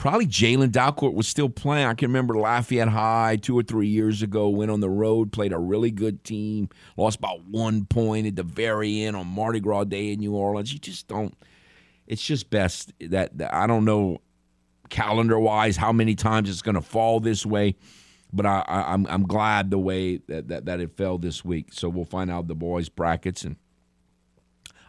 Speaker 2: Probably Jalen Dalcourt was still playing. I can remember Lafayette High two or three years ago. Went on the road, played a really good team, lost about one point at the very end on Mardi Gras Day in New Orleans. You just don't. It's just best that, that I don't know calendar wise how many times it's going to fall this way, but I, I, I'm I'm glad the way that, that that it fell this week. So we'll find out the boys brackets and.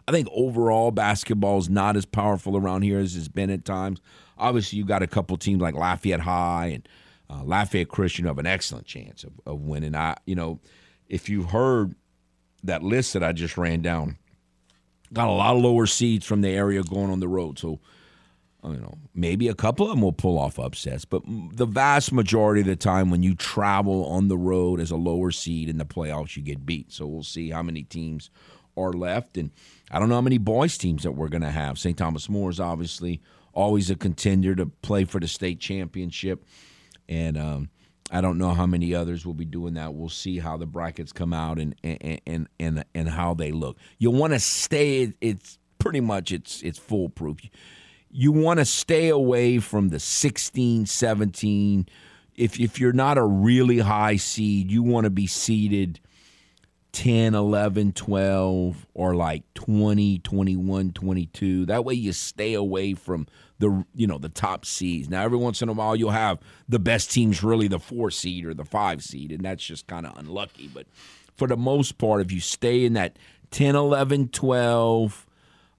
Speaker 2: I think overall basketball is not as powerful around here as it's been at times. Obviously, you've got a couple teams like Lafayette High and uh, Lafayette Christian have an excellent chance of, of winning. I, you know, if you heard that list that I just ran down, got a lot of lower seeds from the area going on the road. So, uh, you know, maybe a couple of them will pull off upsets, but the vast majority of the time when you travel on the road as a lower seed in the playoffs, you get beat. So we'll see how many teams are left. And I don't know how many boys teams that we're going to have. St. Thomas More is obviously always a contender to play for the state championship. And um, I don't know how many others will be doing that. We'll see how the brackets come out and and and and, and how they look. You want to stay. It's pretty much it's it's foolproof. You want to stay away from the 16, 17. If if you're not a really high seed, you want to be seeded – 10, 11, 12, or like 20, 21, 22. That way you stay away from the you know the top seeds. Now every once in a while you'll have the best teams really the 4 seed or the 5 seed and that's just kind of unlucky, but for the most part if you stay in that 10, 11, 12,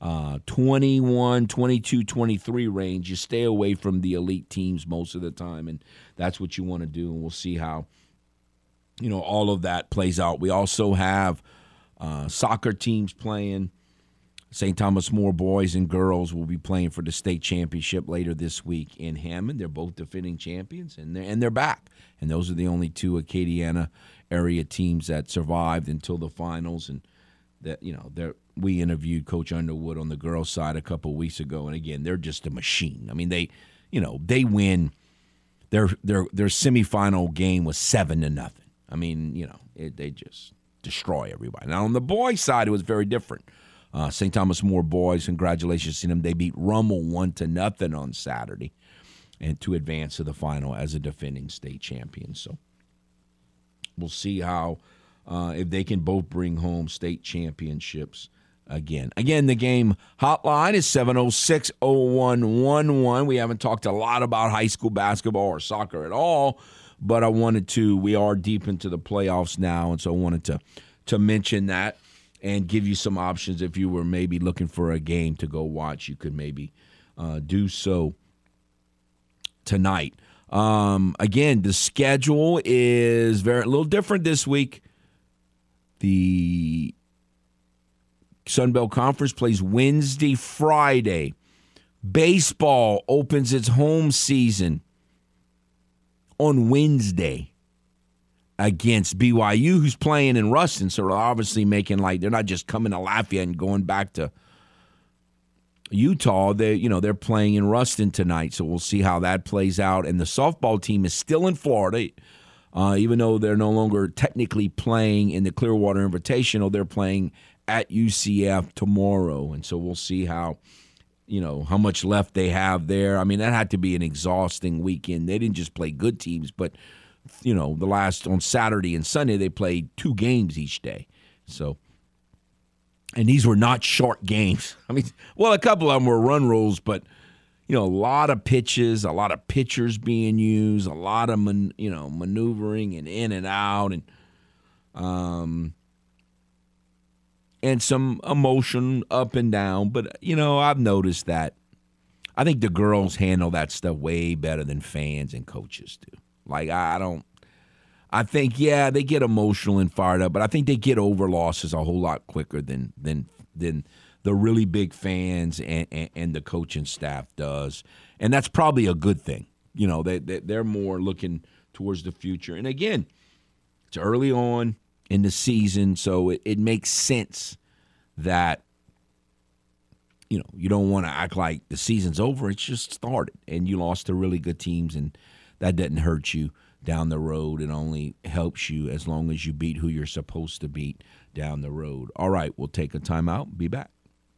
Speaker 2: uh, 21, 22, 23 range, you stay away from the elite teams most of the time and that's what you want to do and we'll see how you know all of that plays out. We also have uh, soccer teams playing. St. Thomas More boys and girls will be playing for the state championship later this week in Hammond. They're both defending champions, and they're and they're back. And those are the only two Acadiana area teams that survived until the finals. And that you know they're we interviewed Coach Underwood on the girls' side a couple weeks ago, and again, they're just a machine. I mean, they, you know, they win. Their their their semifinal game was seven to nothing. I mean, you know, it, they just destroy everybody. Now on the boys' side, it was very different. Uh, St. Thomas More boys, congratulations to them. They beat Rummel one to nothing on Saturday, and to advance to the final as a defending state champion. So we'll see how uh, if they can both bring home state championships again. Again, the game hotline is 706 0111. We haven't talked a lot about high school basketball or soccer at all, but I wanted to. We are deep into the playoffs now, and so I wanted to, to mention that and give you some options if you were maybe looking for a game to go watch. You could maybe uh, do so tonight. Um, again, the schedule is very a little different this week. The Sun Belt Conference plays Wednesday, Friday. Baseball opens its home season on Wednesday against BYU, who's playing in Ruston. So they're obviously making like they're not just coming to Lafayette and going back to Utah. They, you know, they're playing in Ruston tonight. So we'll see how that plays out. And the softball team is still in Florida. Uh, even though they're no longer technically playing in the Clearwater Invitational, they're playing at UCF tomorrow, and so we'll see how you know how much left they have there. I mean, that had to be an exhausting weekend. They didn't just play good teams, but you know, the last on Saturday and Sunday they played two games each day. So, and these were not short games. I mean, well, a couple of them were run rules, but you know, a lot of pitches, a lot of pitchers being used, a lot of man, you know maneuvering and in and out, and um, and some emotion up and down. But you know, I've noticed that. I think the girls handle that stuff way better than fans and coaches do. Like I don't. I think yeah, they get emotional and fired up, but I think they get over losses a whole lot quicker than than than the really big fans and, and, and, the coaching staff does. And that's probably a good thing. You know, they, they, they're more looking towards the future. And again, it's early on in the season, so it, it makes sense that, you know, you don't want to act like the season's over. It's just started, and you lost to really good teams, and that doesn't hurt you down the road. It only helps you as long as you beat who you're supposed to beat down the road. All right, we'll take a timeout. Be back.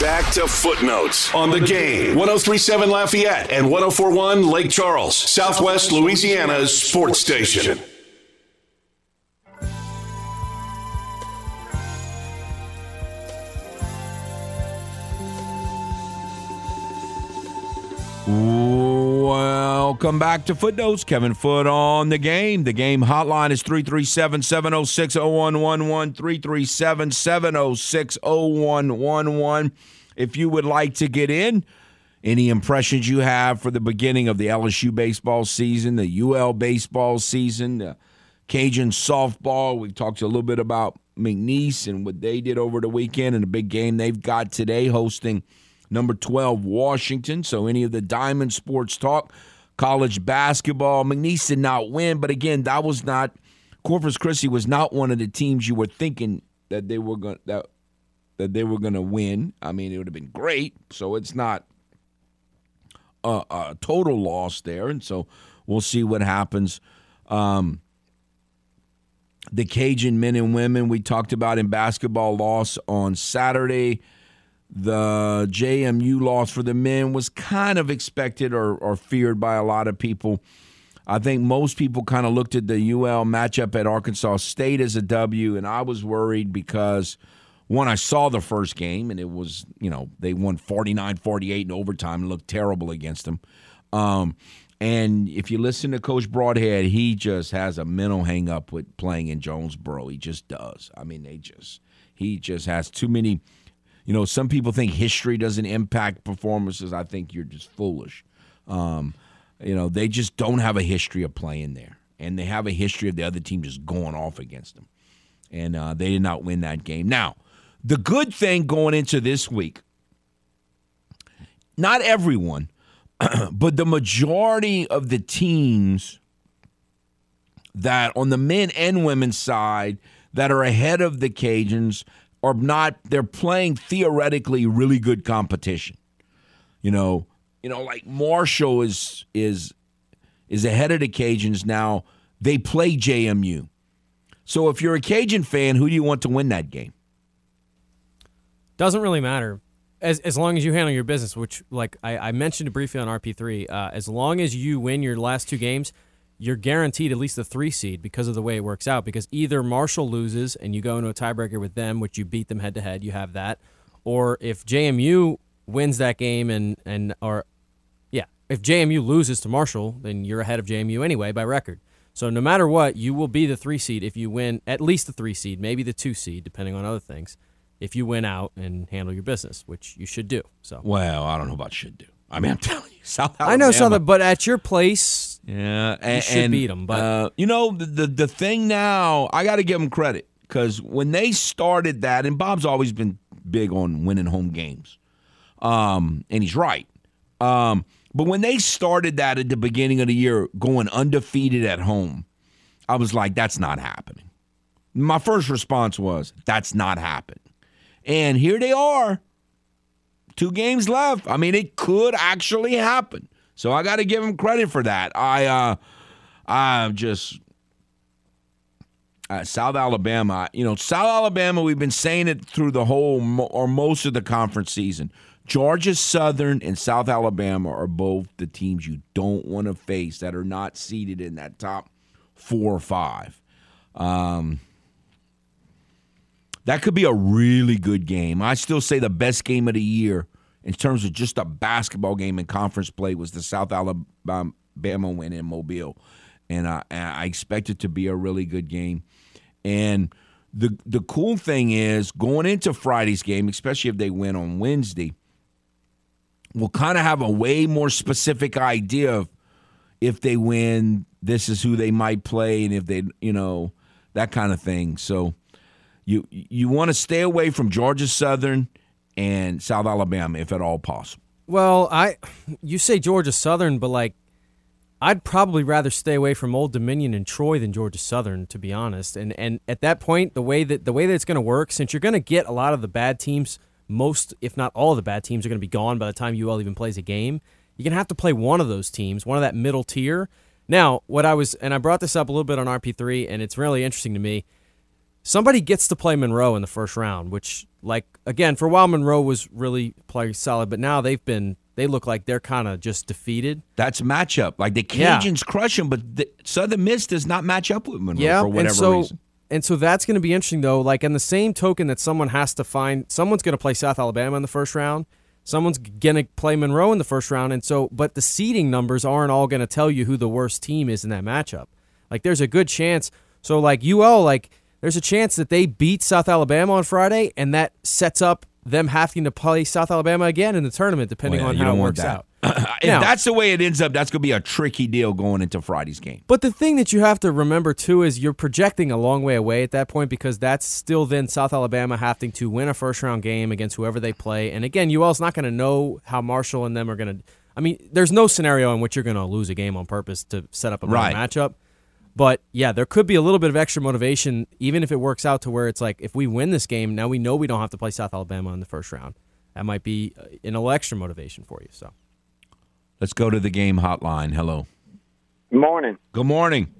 Speaker 1: Back to footnotes on the game. 1037 Lafayette and 1041 Lake Charles, Southwest Louisiana's sports station.
Speaker 2: Welcome back to Footnotes. Kevin Foote on the game. The game hotline is 337 706 0111. 337 706 0111. If you would like to get in, any impressions you have for the beginning of the LSU baseball season, the UL baseball season, the Cajun softball. We talked a little bit about McNeese and what they did over the weekend and the big game they've got today hosting number 12 Washington. So any of the Diamond Sports talk, college basketball, McNeese did not win, but again, that was not Corpus Christi was not one of the teams you were thinking that they were going that that they were going to win. I mean, it would have been great. So it's not a, a, total loss there, and so we'll see what happens. Um, the Cajun men and women we talked about in basketball loss on Saturday. The JMU loss for the men was kind of expected or, or feared by a lot of people. I think most people kind of looked at the UL matchup at Arkansas State as a W, and I was worried because – one, I saw the first game, and it was, you know, they won 49 48 in overtime and looked terrible against them. Um, and if you listen to Coach Brodhead, he just has a mental hang up with playing in Jonesboro. He just does. I mean, they just, he just has too many. You know, some people think history doesn't impact performances. I think you're just foolish. Um, you know, they just don't have a history of playing there, and they have a history of the other team just going off against them, and uh, they did not win that game. Now, the good thing going into this week, not everyone, but the majority of the teams that on the men and women's side that are ahead of the Cajuns are not they're playing theoretically really good competition. You know, you know like Marshall is is is ahead of the Cajuns now. They play JMU. So if you're a Cajun fan, who do you want to win that game?
Speaker 3: Doesn't really matter. As, as long as you handle your business, which, like I, I mentioned briefly on RP3, uh, as long as you win your last two games, you're guaranteed at least the three seed because of the way it works out. Because either Marshall loses and you go into a tiebreaker with them, which you beat them head to head, you have that. Or if JMU wins that game and, and or yeah, if JMU loses to Marshall, then you're ahead of JMU anyway by record. So no matter what, you will be the three seed if you win at least the three seed, maybe the two seed, depending on other things if you win out and handle your business, which you should do. So
Speaker 2: well, I don't know about should do. I mean, I'm telling you, South Alabama.
Speaker 3: I know South, but at your place,
Speaker 2: yeah,
Speaker 3: and, you should
Speaker 2: and,
Speaker 3: beat them. But
Speaker 2: uh, you know, the, the the thing now, I got to give them credit because when they started that, and Bob's always been big on winning home games, um, and he's right. Um, but when they started that at the beginning of the year, going undefeated at home, I was like, that's not happening. My first response was, that's not happening. And here they are. Two games left. I mean, it could actually happen. So I got to give him credit for that. I uh I'm just uh, South Alabama, you know, South Alabama, we've been saying it through the whole mo- or most of the conference season. Georgia Southern and South Alabama are both the teams you don't want to face that are not seated in that top four or five. Um, that could be a really good game. I still say the best game of the year in terms of just a basketball game in conference play was the South Alabama win in Mobile, and I, I expect it to be a really good game. And the the cool thing is going into Friday's game, especially if they win on Wednesday, we'll kind of have a way more specific idea of if they win, this is who they might play, and if they, you know, that kind of thing. So you you want to stay away from Georgia Southern and South Alabama if at all possible.
Speaker 3: Well, I you say Georgia Southern, but like I'd probably rather stay away from Old Dominion and Troy than Georgia Southern, to be honest. And and at that point, the way that the way that it's going to work, since you're going to get a lot of the bad teams, most if not all of the bad teams are going to be gone by the time UL even plays a game. You're going to have to play one of those teams, one of that middle tier. Now, what I was, and I brought this up a little bit on RP3, and it's really interesting to me somebody gets to play Monroe in the first round, which, like, again, for a while Monroe was really playing solid, but now they've been they look like they're kind of just defeated.
Speaker 2: That's a matchup. Like the Cajuns yeah. crush them, but the Southern Miss does not match up with Monroe yeah, for whatever
Speaker 3: and so,
Speaker 2: reason.
Speaker 3: And so that's going to be interesting, though. Like, in the same token that someone has to find, someone's going to play South Alabama in the first round. Someone's going to play Monroe in the first round. And so, but the seeding numbers aren't all going to tell you who the worst team is in that matchup. Like, there's a good chance. So, like, UL, like, there's a chance that they beat South Alabama on Friday, and that sets up them having to play South Alabama again in the tournament, depending
Speaker 2: well,
Speaker 3: on how it works out.
Speaker 2: if now, that's the way it ends up, that's going to be a tricky deal going into Friday's game.
Speaker 3: But the thing that you have to remember too is you're projecting a long way away at that point because that's still then South Alabama having to win a first round game against whoever they play. And again, UL's not going to know how Marshall and them are going to. I mean, there's no scenario in which you're going to lose a game on purpose to set up a right. matchup. But yeah, there could be a little bit of extra motivation, even if it works out to where it's like, if we win this game, now we know we don't have to play South Alabama in the first round. That might be uh, an extra motivation for you. So,
Speaker 2: let's go to the game hotline. Hello.
Speaker 5: Good morning.
Speaker 2: Good morning.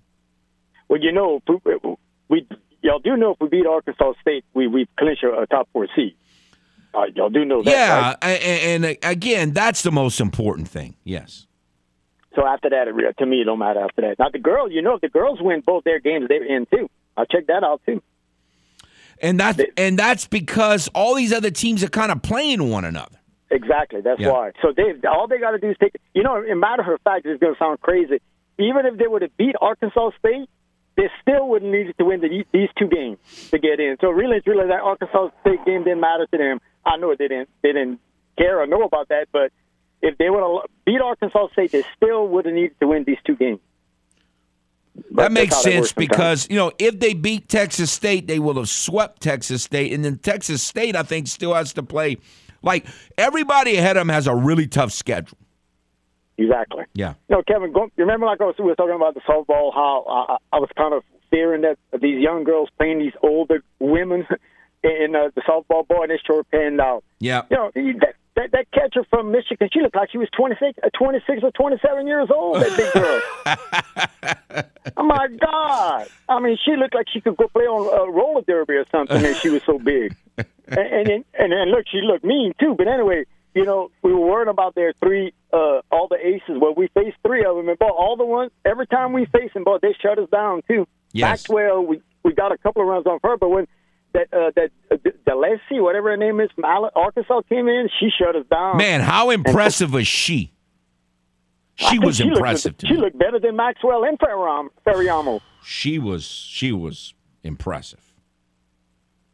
Speaker 5: Well, you know, we, we y'all do know if we beat Arkansas State, we we clinch a, top four seed. Uh, y'all do know that.
Speaker 2: Yeah,
Speaker 5: right?
Speaker 2: and, and again, that's the most important thing. Yes.
Speaker 5: So after that, it, to me, it don't matter after that. Now the girls, you know, if the girls win both their games, they're in too. I'll check that out too.
Speaker 2: And that's they, and that's because all these other teams are kind of playing one another.
Speaker 5: Exactly. That's yeah. why. So they all they got to do is take. You know, in matter of fact, it's going to sound crazy. Even if they would have beat Arkansas State, they still would not need to win the, these two games to get in. So really, it's really that Arkansas State game didn't matter to them. I know it didn't they didn't care or know about that, but if they would have beat Arkansas State, they still would have needed to win these two games. But
Speaker 2: That makes sense
Speaker 5: sometimes.
Speaker 2: because you know if they beat Texas State, they will have swept Texas State, and then Texas State, I think, still has to play. Like everybody ahead of them has a really tough schedule.
Speaker 5: exactly.
Speaker 2: Yeah, You
Speaker 5: No, Kevin, go, you remember like I was, we were talking about the softball, how I, I was kind of fearing that these young girls playing these older women in uh, the softball ball, and it sure panned out.
Speaker 2: yeah.
Speaker 5: You know, that, that, that catcher from Michigan, she looked like she was 26, uh, 26 or 27 years old, that big girl. oh, my God. I mean, she looked like she could go play on uh, roller derby or something, and she was so big. and, and, and, and look, she looked mean, too. But anyway, you know, we were worried about their three, uh, all the aces. Well, we faced three of them, and boy, all the ones, every time we faced them, boy, they shut us down, too.
Speaker 2: Yes.
Speaker 5: Maxwell, we, we got a couple of runs on her, but when that uh, that uh, Delesi, whatever her name is, from Arkansas came in, she shut us down.
Speaker 2: Man, how impressive was she? She was
Speaker 5: looked-
Speaker 2: impressive to
Speaker 5: she looked better than Maxwell and Ferram- Ferriamo.
Speaker 2: She was she was impressive.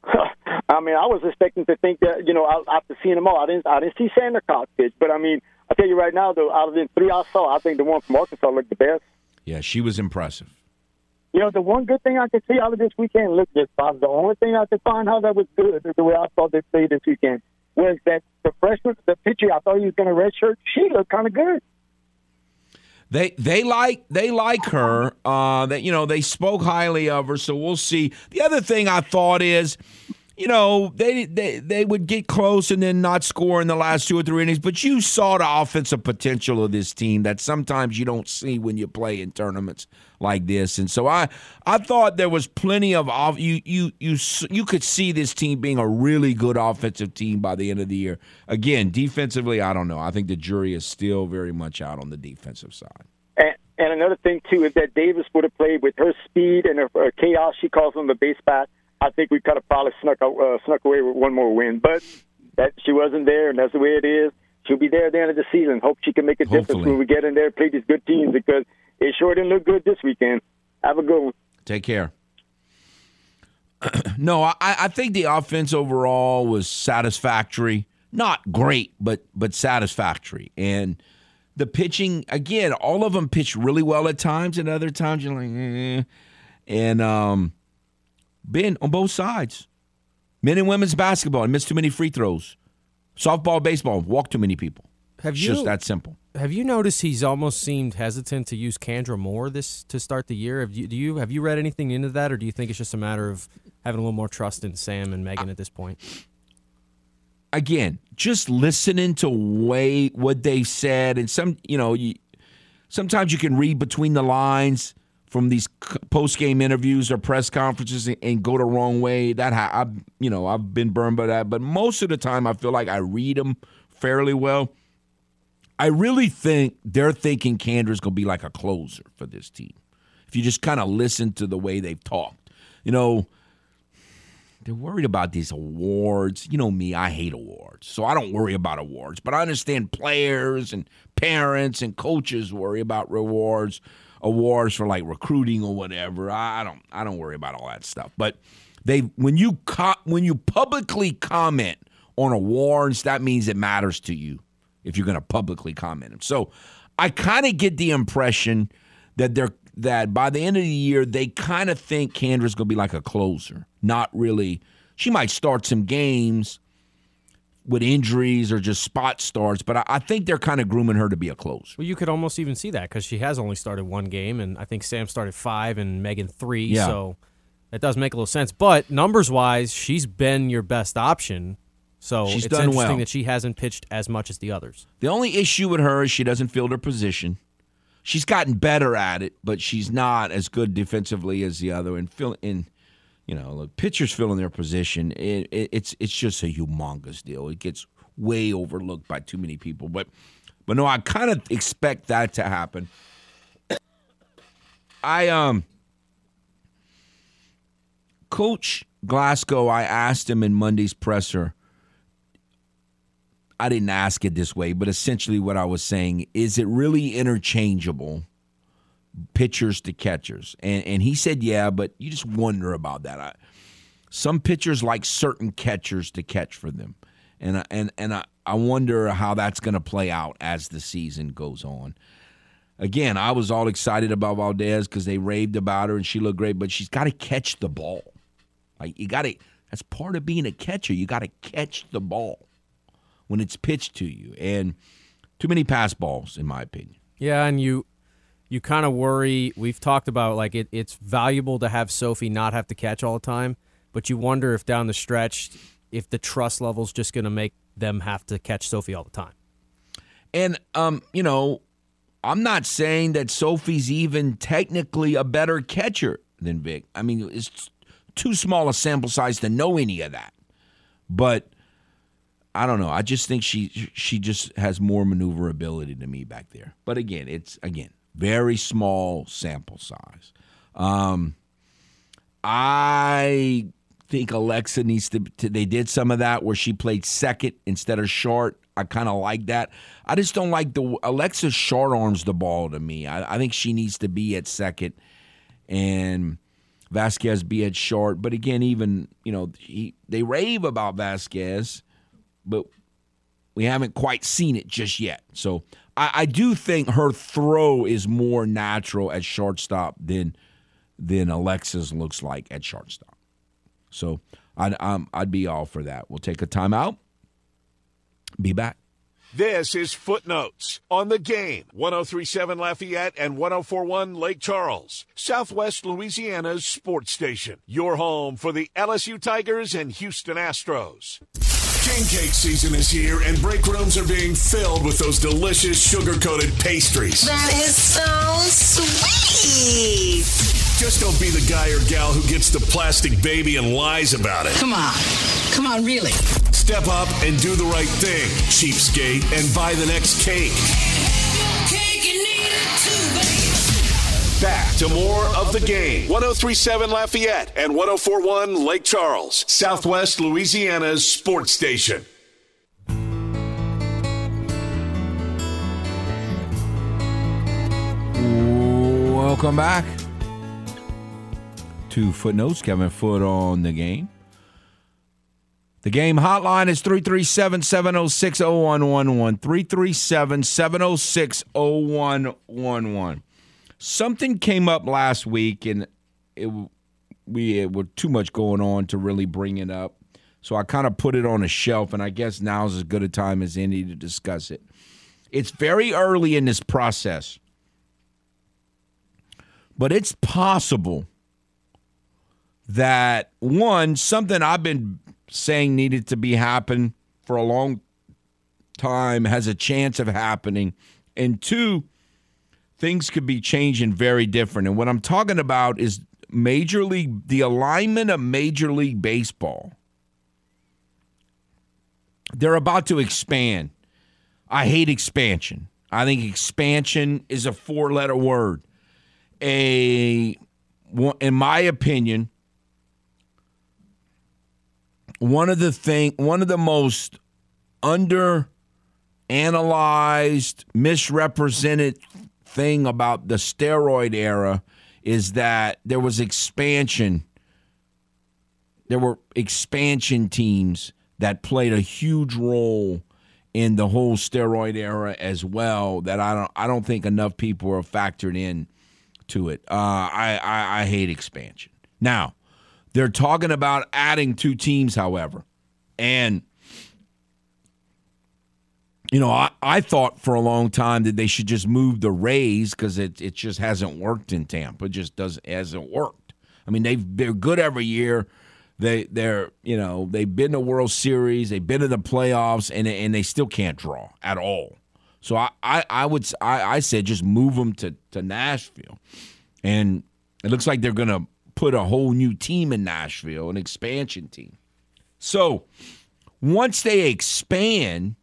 Speaker 5: I mean, I was expecting to think that you know after seeing them all, I didn't I didn't see Sandercock pitch, but I mean, I tell you right now, though, out of the three I saw, I think the one from Arkansas looked the best.
Speaker 2: Yeah, she was impressive.
Speaker 5: You know, the one good thing I could see out of this weekend, look, this Bob, the only thing I could find how that was good is the way I saw they played this weekend was that the freshman, the pitcher, I thought he was going to redshirt. She looked kind of good.
Speaker 2: They they like they like her. Uh, that you know they spoke highly of her, so we'll see. The other thing I thought is, you know, they they they would get close and then not score in the last two or three innings. But you saw the offensive potential of this team that sometimes you don't see when you play in tournaments like this. And so I I thought there was plenty of off. You you you you could see this team being a really good offensive team by the end of the year. Again, defensively, I don't know. I think the jury is still very much out on the defensive side.
Speaker 5: And, another thing too is that Davis would have played with her speed and her, her chaos. She calls them the base path. I think we could have probably snuck out- uh, snuck away with one more win, but that she wasn't there, and that's the way it is. She'll be there at the end of the season. Hope she can make a difference when we get in there, play these good teams because it sure didn't look good this weekend. Have a good one.
Speaker 2: Take care. no, I, I think the offense overall was satisfactory. Not great, but but satisfactory. And the pitching, again, all of them pitched really well at times, and other times you're like, eh. And um, Ben on both sides, men and women's basketball, missed too many free throws. Softball, baseball, walked too many people.
Speaker 3: Have you
Speaker 2: just that simple.
Speaker 3: have you noticed he's almost seemed hesitant to use Kandra more this to start the year? Have you do you have you read anything into that, or do you think it's just a matter of having a little more trust in Sam and Megan at this point?
Speaker 2: again, just listening to way what they said, and some, you know, you, sometimes you can read between the lines from these post game interviews or press conferences and, go the wrong way. That ha- I, you know, I've been burned by that, but most of the time, I feel like I read them fairly well. I really think they're thinking Kandra's going to be like a closer for this team. If you just kind of listen to the way they've talked, you know, they're worried about these awards. You know me, I hate awards. So I don't worry about awards. But I understand players and parents and coaches worry about rewards, awards for like recruiting or whatever. I don't I don't worry about all that stuff. But they when you co- when you publicly comment on awards, that means it matters to you if you're going to publicly comment them. So I kind of get the impression that they're that by the end of the year they kind of think Kandra's going to be like a closer, not really. She might start some games with injuries or just spot starts, but I, I think they're kind of grooming her to be a closer.
Speaker 3: Well, you could almost even see that because she has only started one game, and I think Sam started five and Megan three.
Speaker 2: Yeah.
Speaker 3: So that does make a little sense. But numbers wise, she's been your best option. So
Speaker 2: She's
Speaker 3: it's
Speaker 2: done
Speaker 3: interesting
Speaker 2: well.
Speaker 3: that she hasn't pitched as much as the others.
Speaker 2: The only issue with her is she doesn't field her position. She's gotten better at it, but she's not as good defensively as the other. And fill in, you know, look, pitchers filling their position. It, it, it's it's just a humongous deal. It gets way overlooked by too many people. But but no, I kind of expect that to happen. I um, Coach Glasco. I asked him in Monday's presser. I didn't ask it this way, but essentially what I was saying is it really interchangeable pitchers to catchers? And and he said yeah, but you just wonder about that. I, some pitchers like certain catchers to catch for them. and and and I, I wonder how that's going to play out as the season goes on. Again, I was all excited about Valdez because they raved about her and she looked great, but she's got to catch the ball. Like you got to. That's part of being a catcher. You got to catch the ball when it's pitched to you, and too many pass balls, in my opinion.
Speaker 3: Yeah, and you you kind of worry. We've talked about like it, it's valuable to have Sophie not have to catch all the time, but you wonder if down the stretch, if the trust level's just going to make them have to catch Sophie all the time.
Speaker 2: And um, you know, I'm not saying that Sophie's even technically a better catcher than Vic. I mean, it's too small a sample size to know any of that. But I don't know. I just think she she just has more maneuverability to me back there. But again, it's again very small sample size. Um, I think Alexa needs to, to. They did some of that where she played second instead of short. I kind of like that. I just don't like the Alexa short arms the ball to me. I, I think she needs to be at second, and Vasquez be at short. But again, even you know he, they rave about Vasquez, but we haven't quite seen it just yet. So I, I do think her throw is more natural at shortstop than than Alexa's looks like at shortstop. So I'd I'd be all for that. We'll take a timeout. Be back.
Speaker 1: This is Footnotes on the game. 1037 Lafayette and 1041 Lake Charles, Southwest Louisiana's sports station. Your home for the LSU Tigers and Houston Astros. King cake season is here, and break rooms are being filled with those delicious sugar coated pastries.
Speaker 6: That is so sweet.
Speaker 1: Just don't be the guy or gal who gets the plastic baby and lies about it.
Speaker 6: Come on. Come on, really.
Speaker 1: Step up and do the right thing, cheapskate, and buy the next cake. Back to more of the game. 1037 Lafayette and 1041 Lake Charles, Southwest Louisiana's sports station.
Speaker 2: Welcome back to Footnotes. Kevin Foote on the game. The game hotline is 337 706 0111. 337 706 0111. Something came up last week, and it, we it were too much going on to really bring it up. So I kind of put it on a shelf, and I guess now's as good a time as any to discuss it. It's very early in this process, but it's possible that one something I've been saying needed to be happen for a long time has a chance of happening, and two things could be changing very different. And what I'm talking about is Major League, the alignment of Major League Baseball. They're about to expand. I hate expansion. I think expansion is a four letter word. A, in my opinion, one of the thing, one of the most under analyzed, misrepresented thing about the steroid era is that there was expansion. There were expansion teams that played a huge role in the whole steroid era as well. That I don't I don't think enough people are factored in to it. Uh, I, I I hate expansion. Now they're talking about adding two teams, however, and you know, I, I thought for a long time that they should just move the Rays because it, it just hasn't worked in Tampa. It just doesn't hasn't worked. I mean, they've they're good every year. They they're you know they've been to World Series, they've been to the playoffs, and and they still can't draw at all. So I I, I would I, I said just move them to to Nashville, and it looks like they're gonna put a whole new team in Nashville, an expansion team. So once they expand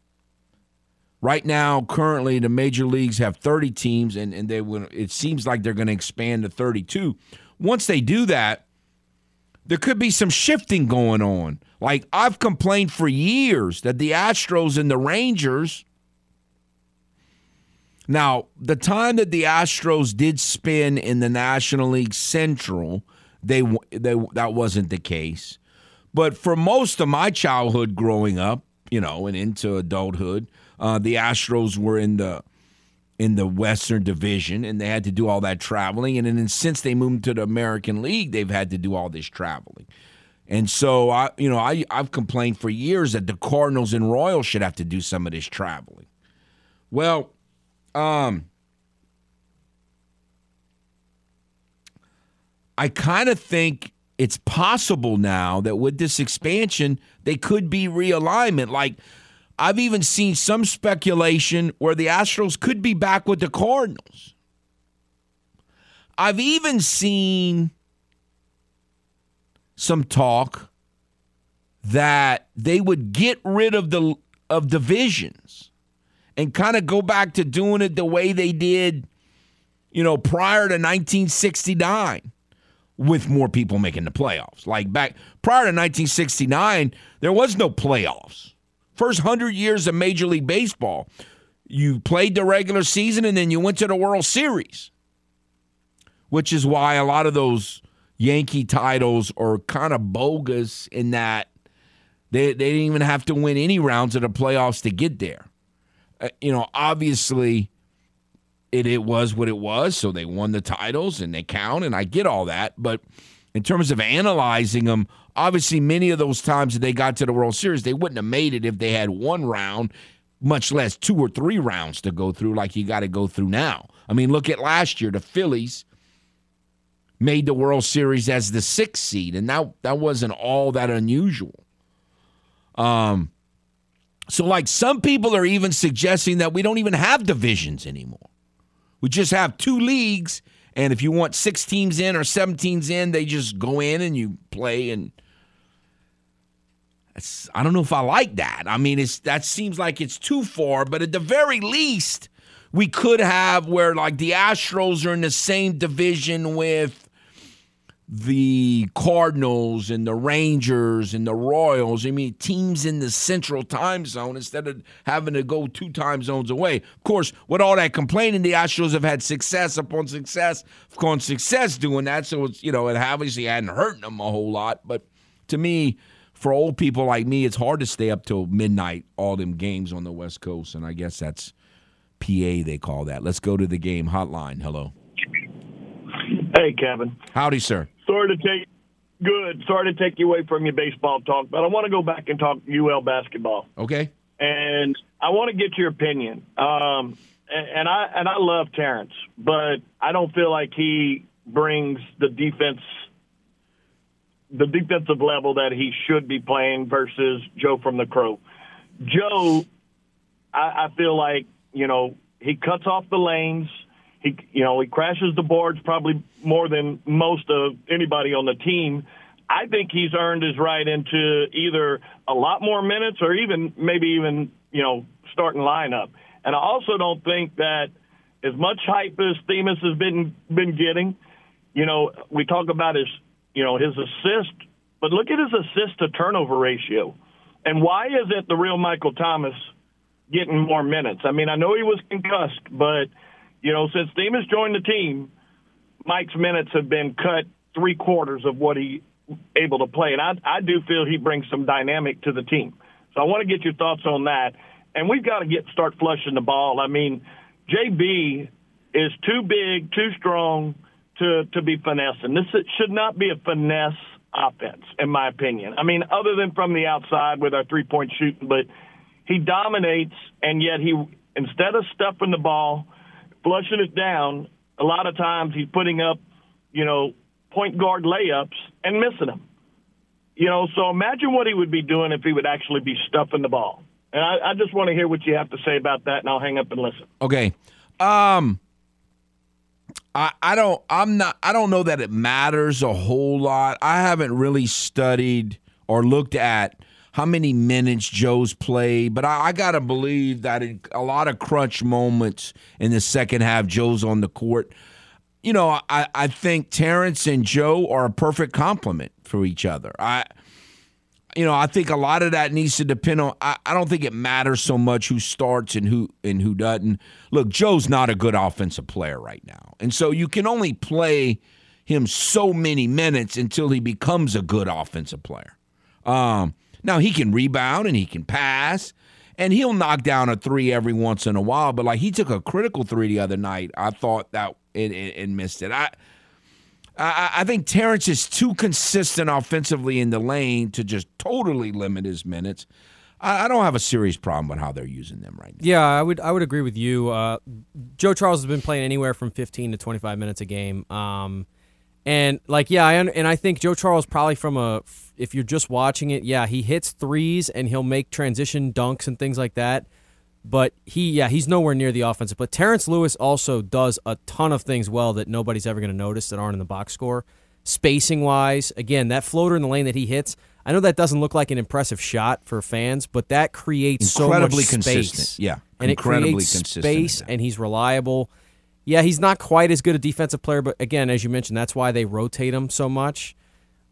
Speaker 2: Right now, currently, the major leagues have 30 teams, and, and they it seems like they're going to expand to 32. Once they do that, there could be some shifting going on. Like, I've complained for years that the Astros and the Rangers. Now, the time that the Astros did spin in the National League Central, they, they that wasn't the case. But for most of my childhood growing up, you know, and into adulthood. Uh, the Astros were in the in the Western Division, and they had to do all that traveling. And then since they moved to the American League, they've had to do all this traveling. And so I, you know, I I've complained for years that the Cardinals and Royals should have to do some of this traveling. Well, um, I kind of think it's possible now that with this expansion, they could be realignment. Like I've even seen some speculation where the Astros could be back with the Cardinals. I've even seen some talk that they would get rid of the of divisions and kind of go back to doing it the way they did, you know, prior to 1969 with more people making the playoffs. Like back prior to 1969, there was no playoffs. First 100 years of Major League Baseball, you played the regular season and then you went to the World Series. Which is why a lot of those Yankee titles are kind of bogus in that they, they didn't even have to win any rounds of the playoffs to get there. Uh, you know, obviously it, it was what it was, so they won the titles and they count, and I get all that. But in terms of analyzing them, obviously many of those times that they got to the World Series, they wouldn't have made it if they had one round, much less two or three rounds to go through like you got to go through now. I mean, look at last year, the Phillies made the World Series as the sixth seed, and that that wasn't all that unusual. Um, so like some people are even suggesting that we don't even have divisions anymore. We just have two leagues, and if you want six teams in or seven teams in, they just go in and you play. And I don't know if I like that. I mean, it's that seems like it's too far, but at the very least, we could have where like the Astros are in the same division with the Cardinals and the Rangers and the Royals. I mean, teams in the central time zone instead of having to go two time zones away. Of course, with all that complaining, the Astros have had success upon success upon success doing that. So it's, you know, it obviously hadn't hurt them a whole lot. But to me, for old people like me, it's hard to stay up till midnight, all them games on the West Coast. And I guess that's PA, they call that. Let's go to the game hotline. Hello.
Speaker 7: Hey, Kevin.
Speaker 2: Howdy, sir.
Speaker 7: Sorry to take good. Sorry to take you away from your baseball talk, but I want to go back and talk UL basketball.
Speaker 2: Okay.
Speaker 7: And I want to get your opinion. Um, and, I and I love Terrence, but I don't feel like he brings the defense the defensive level that he should be playing versus Joe from the Crow. Joe, I, I feel like you know he cuts off the lanes. He, you know, he crashes the boards probably more than most of anybody on the team. I think he's earned his right into either a lot more minutes or even maybe even you know starting lineup. And I also don't think that as much hype as Themus has been been getting, you know, we talk about his you know his assist, but look at his assist to turnover ratio. And why is it the real Michael Thomas getting more minutes? I mean, I know he was concussed, but you know, since Themus joined the team, Mike's minutes have been cut three quarters of what he able to play, and I I do feel he brings some dynamic to the team. So I want to get your thoughts on that. And we've got to get start flushing the ball. I mean, JB is too big, too strong to to be finessing. This should not be a finesse offense, in my opinion. I mean, other than from the outside with our three point shooting, but he dominates, and yet he instead of stuffing the ball flushing it down, a lot of times he's putting up, you know, point guard layups and missing them. You know, so imagine what he would be doing if he would actually be stuffing the ball. And I, I just want to hear what you have to say about that, and I'll hang up and listen.
Speaker 2: Okay. Um, I, I don't I'm not I don't know that it matters a whole lot. I haven't really studied or looked at how many minutes Joe's played, but I, I got to believe that in a lot of crunch moments in the second half, Joe's on the court. You know, I, I think Terrence and Joe are a perfect complement for each other. I, you know, I think a lot of that needs to depend on. I, I don't think it matters so much who starts and who and who doesn't. Look, Joe's not a good offensive player right now, and so you can only play him so many minutes until he becomes a good offensive player. Um, Now he can rebound and he can pass, and he'll knock down a three every once in a while. But like he took a critical three the other night. I thought that and, and missed it. I. I, I think Terrence is too consistent offensively in the lane to just totally limit his minutes. I, don't have a serious problem with how they're using them right now.
Speaker 3: Yeah, I would I would agree with you. Uh, Joe Charles has been playing anywhere from 15 to 25 minutes a game. Um, and like yeah, I, and I think Joe Charles probably from a if you're just watching it, yeah, he hits threes and he'll make transition dunks and things like that. But he, yeah, he's nowhere near the offensive. But Terrence Lewis also does a ton of things well that nobody's ever going to notice that aren't in the box score. Spacing wise, again, that floater in the lane that he hits, I know that doesn't look like an impressive shot for fans, but that creates
Speaker 2: incredibly
Speaker 3: so much
Speaker 2: consistent.
Speaker 3: space.
Speaker 2: Yeah,
Speaker 3: and
Speaker 2: incredibly
Speaker 3: it creates
Speaker 2: consistent
Speaker 3: space, and he's reliable. Yeah, he's not quite as good a defensive player, but again, as you mentioned, that's why they rotate him so much.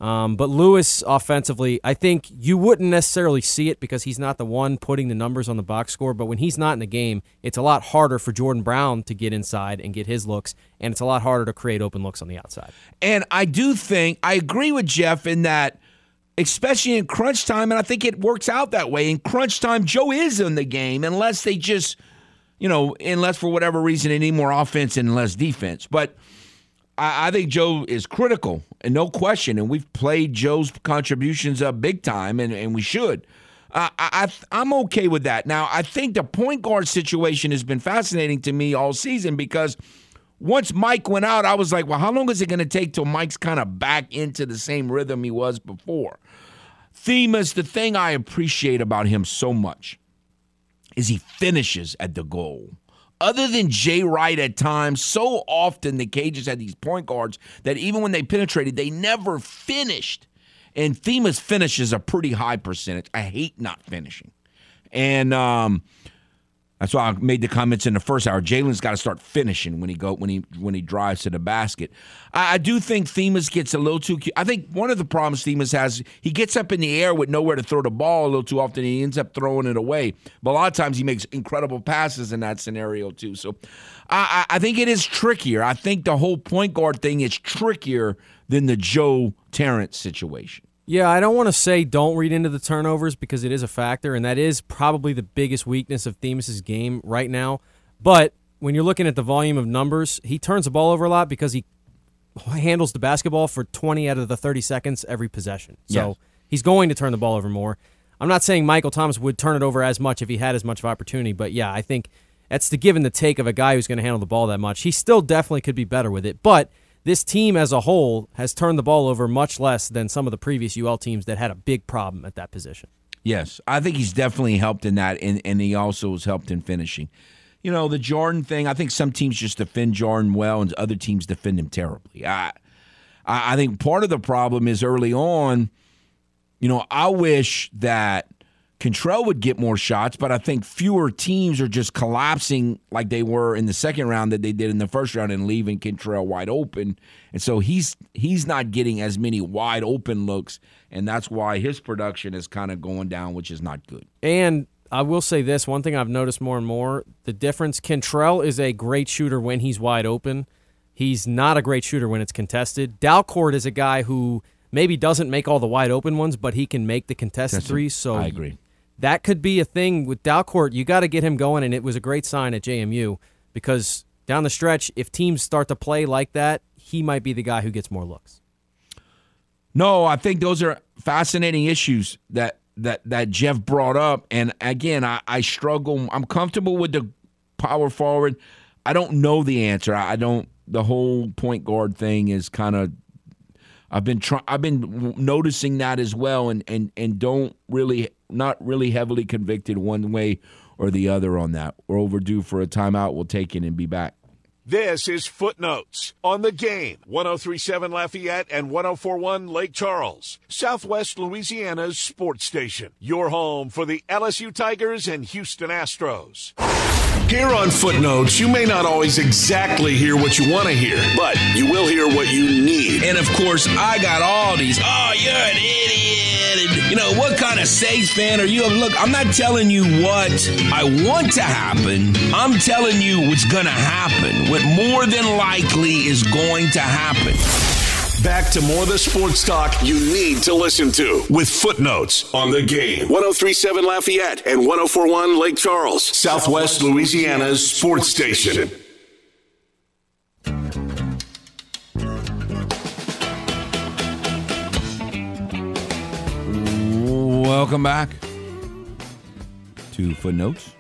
Speaker 3: Um, but Lewis offensively, I think you wouldn't necessarily see it because he's not the one putting the numbers on the box score. But when he's not in the game, it's a lot harder for Jordan Brown to get inside and get his looks, and it's a lot harder to create open looks on the outside.
Speaker 2: And I do think I agree with Jeff in that, especially in crunch time, and I think it works out that way. In crunch time, Joe is in the game unless they just, you know, unless for whatever reason they need more offense and less defense. But I, I think Joe is critical, and no question. And we've played Joe's contributions up big time, and, and we should. Uh, I, I, I'm okay with that. Now, I think the point guard situation has been fascinating to me all season because once Mike went out, I was like, well, how long is it going to take till Mike's kind of back into the same rhythm he was before? Themus, the thing I appreciate about him so much is he finishes at the goal. Other than Jay Wright at times, so often the Cajuns had these point guards that even when they penetrated, they never finished. And Themus finishes a pretty high percentage. I hate not finishing. And um, that's why I made the comments in the first hour. Jalen's got to start finishing when he go when he when he drives to the basket. I, I do think Themus gets a little too. I think one of the problems Themus has, he gets up in the air with nowhere to throw the ball a little too often. and He ends up throwing it away. But a lot of times he makes incredible passes in that scenario too. So I, I, I think it is trickier. I think the whole point guard thing is trickier than the Joe Terrence situation.
Speaker 3: Yeah, I don't want to say don't read into the turnovers because it is a factor, and that is probably the biggest weakness of Themus's game right now. But when you're looking at the volume of numbers, he turns the ball over a lot because he handles the basketball for 20 out of the 30 seconds every possession. So
Speaker 2: Yes.
Speaker 3: he's going to turn the ball over more. I'm not saying Michael Thomas would turn it over as much if he had as much of opportunity, but yeah, I think that's the give and the take of a guy who's going to handle the ball that much. He still definitely could be better with it, but this team as a whole has turned the ball over much less than some of the previous UL teams that had a big problem at that position.
Speaker 2: Yes, I think he's definitely helped in that, and, and he also has helped in finishing. You know, the Jordan thing, I think some teams just defend Jordan well, and other teams defend him terribly. I, I think part of the problem is early on, you know, I wish that Kentrell would get more shots, but I think fewer teams are just collapsing like they were in the second round that they did in the first round and leaving Kentrell wide open. And so he's he's not getting as many wide open looks, and that's why his production is kind of going down, which is not good.
Speaker 3: And I will say this one thing I've noticed more and more the difference Kentrell is a great shooter when he's wide open. He's not a great shooter when it's contested. Dalcourt is a guy who maybe doesn't make all the wide open ones, but he can make the contested
Speaker 2: That's-
Speaker 3: threes. So
Speaker 2: I agree.
Speaker 3: That could be a thing with Dalcourt. You got to get him going, and it was a great sign at JMU because down the stretch, if teams start to play like that, he might be the guy who gets more looks.
Speaker 2: No, I think those are fascinating issues that that that Jeff brought up. And again, I, I struggle. I'm comfortable with the power forward. I don't know the answer. I, I don't. The whole point guard thing is kind of. I've been try, I've been noticing that as well, and and and don't really not really heavily convicted one way or the other on that. We're overdue for a timeout. We'll take it and be back.
Speaker 1: This is Footnotes on the game. 1037 Lafayette and 1041 Lake Charles, Southwest Louisiana's sports station. Your home for the LSU Tigers and Houston Astros. Here on Footnotes, you may not always exactly hear what you want to hear, but you will hear what you need.
Speaker 4: And of course, I got all these. Oh, you're an idiot. You know, what kind of Saints fan are you? Look, I'm not telling you what I want to happen. I'm telling you what's going to happen. What more than likely is going to happen.
Speaker 1: Back to more of the sports talk you need to listen to with footnotes on the game. 1037 Lafayette and 1041 Lake Charles, Southwest Louisiana's sports station.
Speaker 2: Welcome back to Footnotes.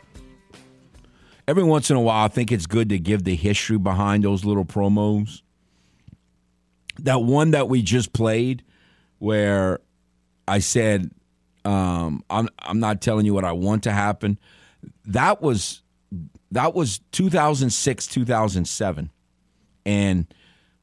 Speaker 2: Every once in a while, I think it's good to give the history behind those little promos. That one that we just played, where I said, um, "I'm I'm not telling you what I want to happen." That was that was 2006, 2007, and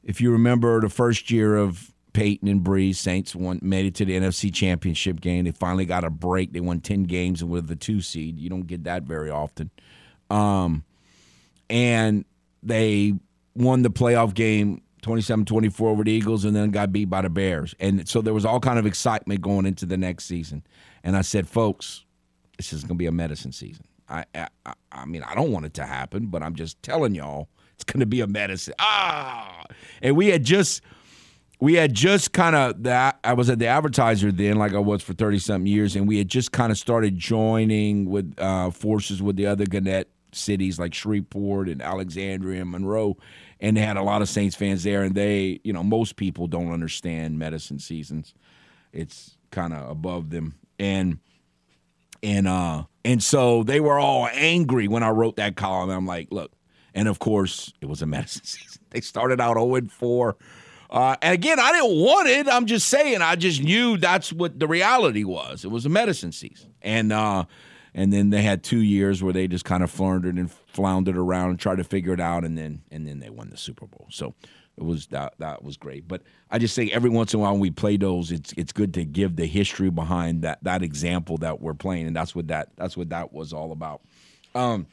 Speaker 2: if you remember the first year of Payton and Brees, Saints won, made it to the NFC Championship game. They finally got a break. They won ten games and were the two seed. You don't get that very often. Um, and they won the playoff game 27-24 over the Eagles and then got beat by the Bears. And so there was all kind of excitement going into the next season. And I said, folks, this is going to be a medicine season. I, I I mean, I don't want it to happen, but I'm just telling y'all it's going to be a medicine. Ah, and we had just we had just kind of that I was at the advertiser then, like I was for thirty something years, and we had just kind of started joining with uh, forces with the other Gannett cities like Shreveport and Alexandria and Monroe, and they had a lot of Saints fans there, and they, you know, most people don't understand medicine seasons. It's kind of above them, and and uh and so they were all angry when I wrote that column. I'm like, look, and of course it was a medicine season. They started out 0 and 4. Uh, and again, I didn't want it. I'm just saying, I just knew that's what the reality was. It was a medicine season, and uh, and then they had two years where they just kind of floundered and floundered around and tried to figure it out, and then and then they won the Super Bowl. So it was that that was great. But I just say every once in a while when we play those, it's it's good to give the history behind that that example that we're playing, and that's what that that's what that was all about. Um,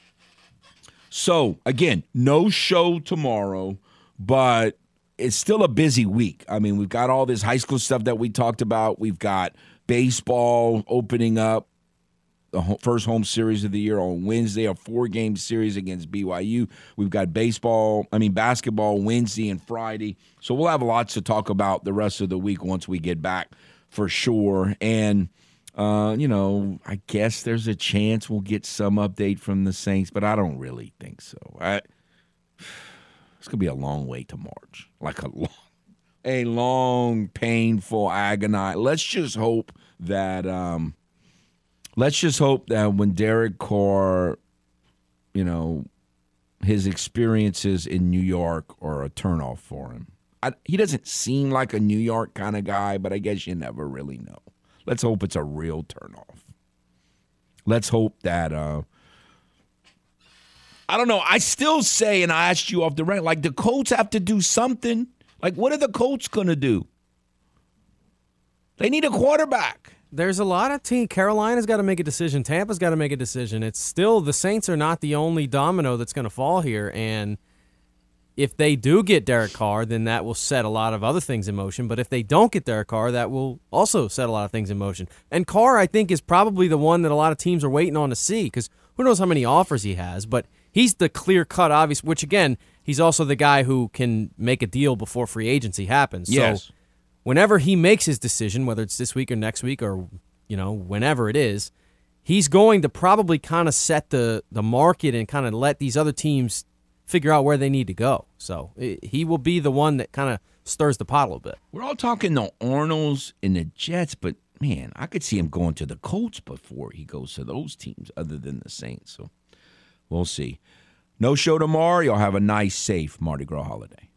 Speaker 2: so again, no show tomorrow, but it's still a busy week. I mean, we've got all this high school stuff that we talked about. We've got baseball opening up the first home series of the year on Wednesday, a four game series against BYU. We've got baseball, I mean, basketball Wednesday and Friday. So we'll have lots to talk about the rest of the week once we get back for sure. And, uh, you know, I guess there's a chance we'll get some update from the Saints, but I don't really think so. I, it's gonna be a long way to March, like a long, a long, painful, agonize. Let's just hope that. Um, let's just hope that when Derek Carr, you know, his experiences in New York are a turnoff for him. I, he doesn't seem like a New York kind of guy, but I guess you never really know. Let's hope it's a real turnoff. Let's hope that. Uh, I don't know. I still say, and I asked you off the rank, like the Colts have to do something. Like, what are the Colts going to do? They need a quarterback.
Speaker 3: There's a lot of team. Carolina's got to make a decision. Tampa's got to make a decision. It's still the Saints are not the only domino that's going to fall here. And if they do get Derek Carr, then that will set a lot of other things in motion. But if they don't get Derek Carr, that will also set a lot of things in motion. And Carr, I think, is probably the one that a lot of teams are waiting on to see because who knows how many offers he has. But he's the clear cut, obvious. Which again, he's also the guy who can make a deal before free agency happens.
Speaker 2: Yes.
Speaker 3: So whenever he makes his decision, whether it's this week or next week or you know whenever it is, he's going to probably kind of set the the market and kind of let these other teams figure out where they need to go. So i he will be the one that kind of stirs the pot a little bit.
Speaker 2: We're all talking the Arnolds and the Jets, but man, I could see him going to the Colts before he goes to those teams, other than the Saints. So we'll see. No show tomorrow. Y'all have a nice, safe Mardi Gras holiday.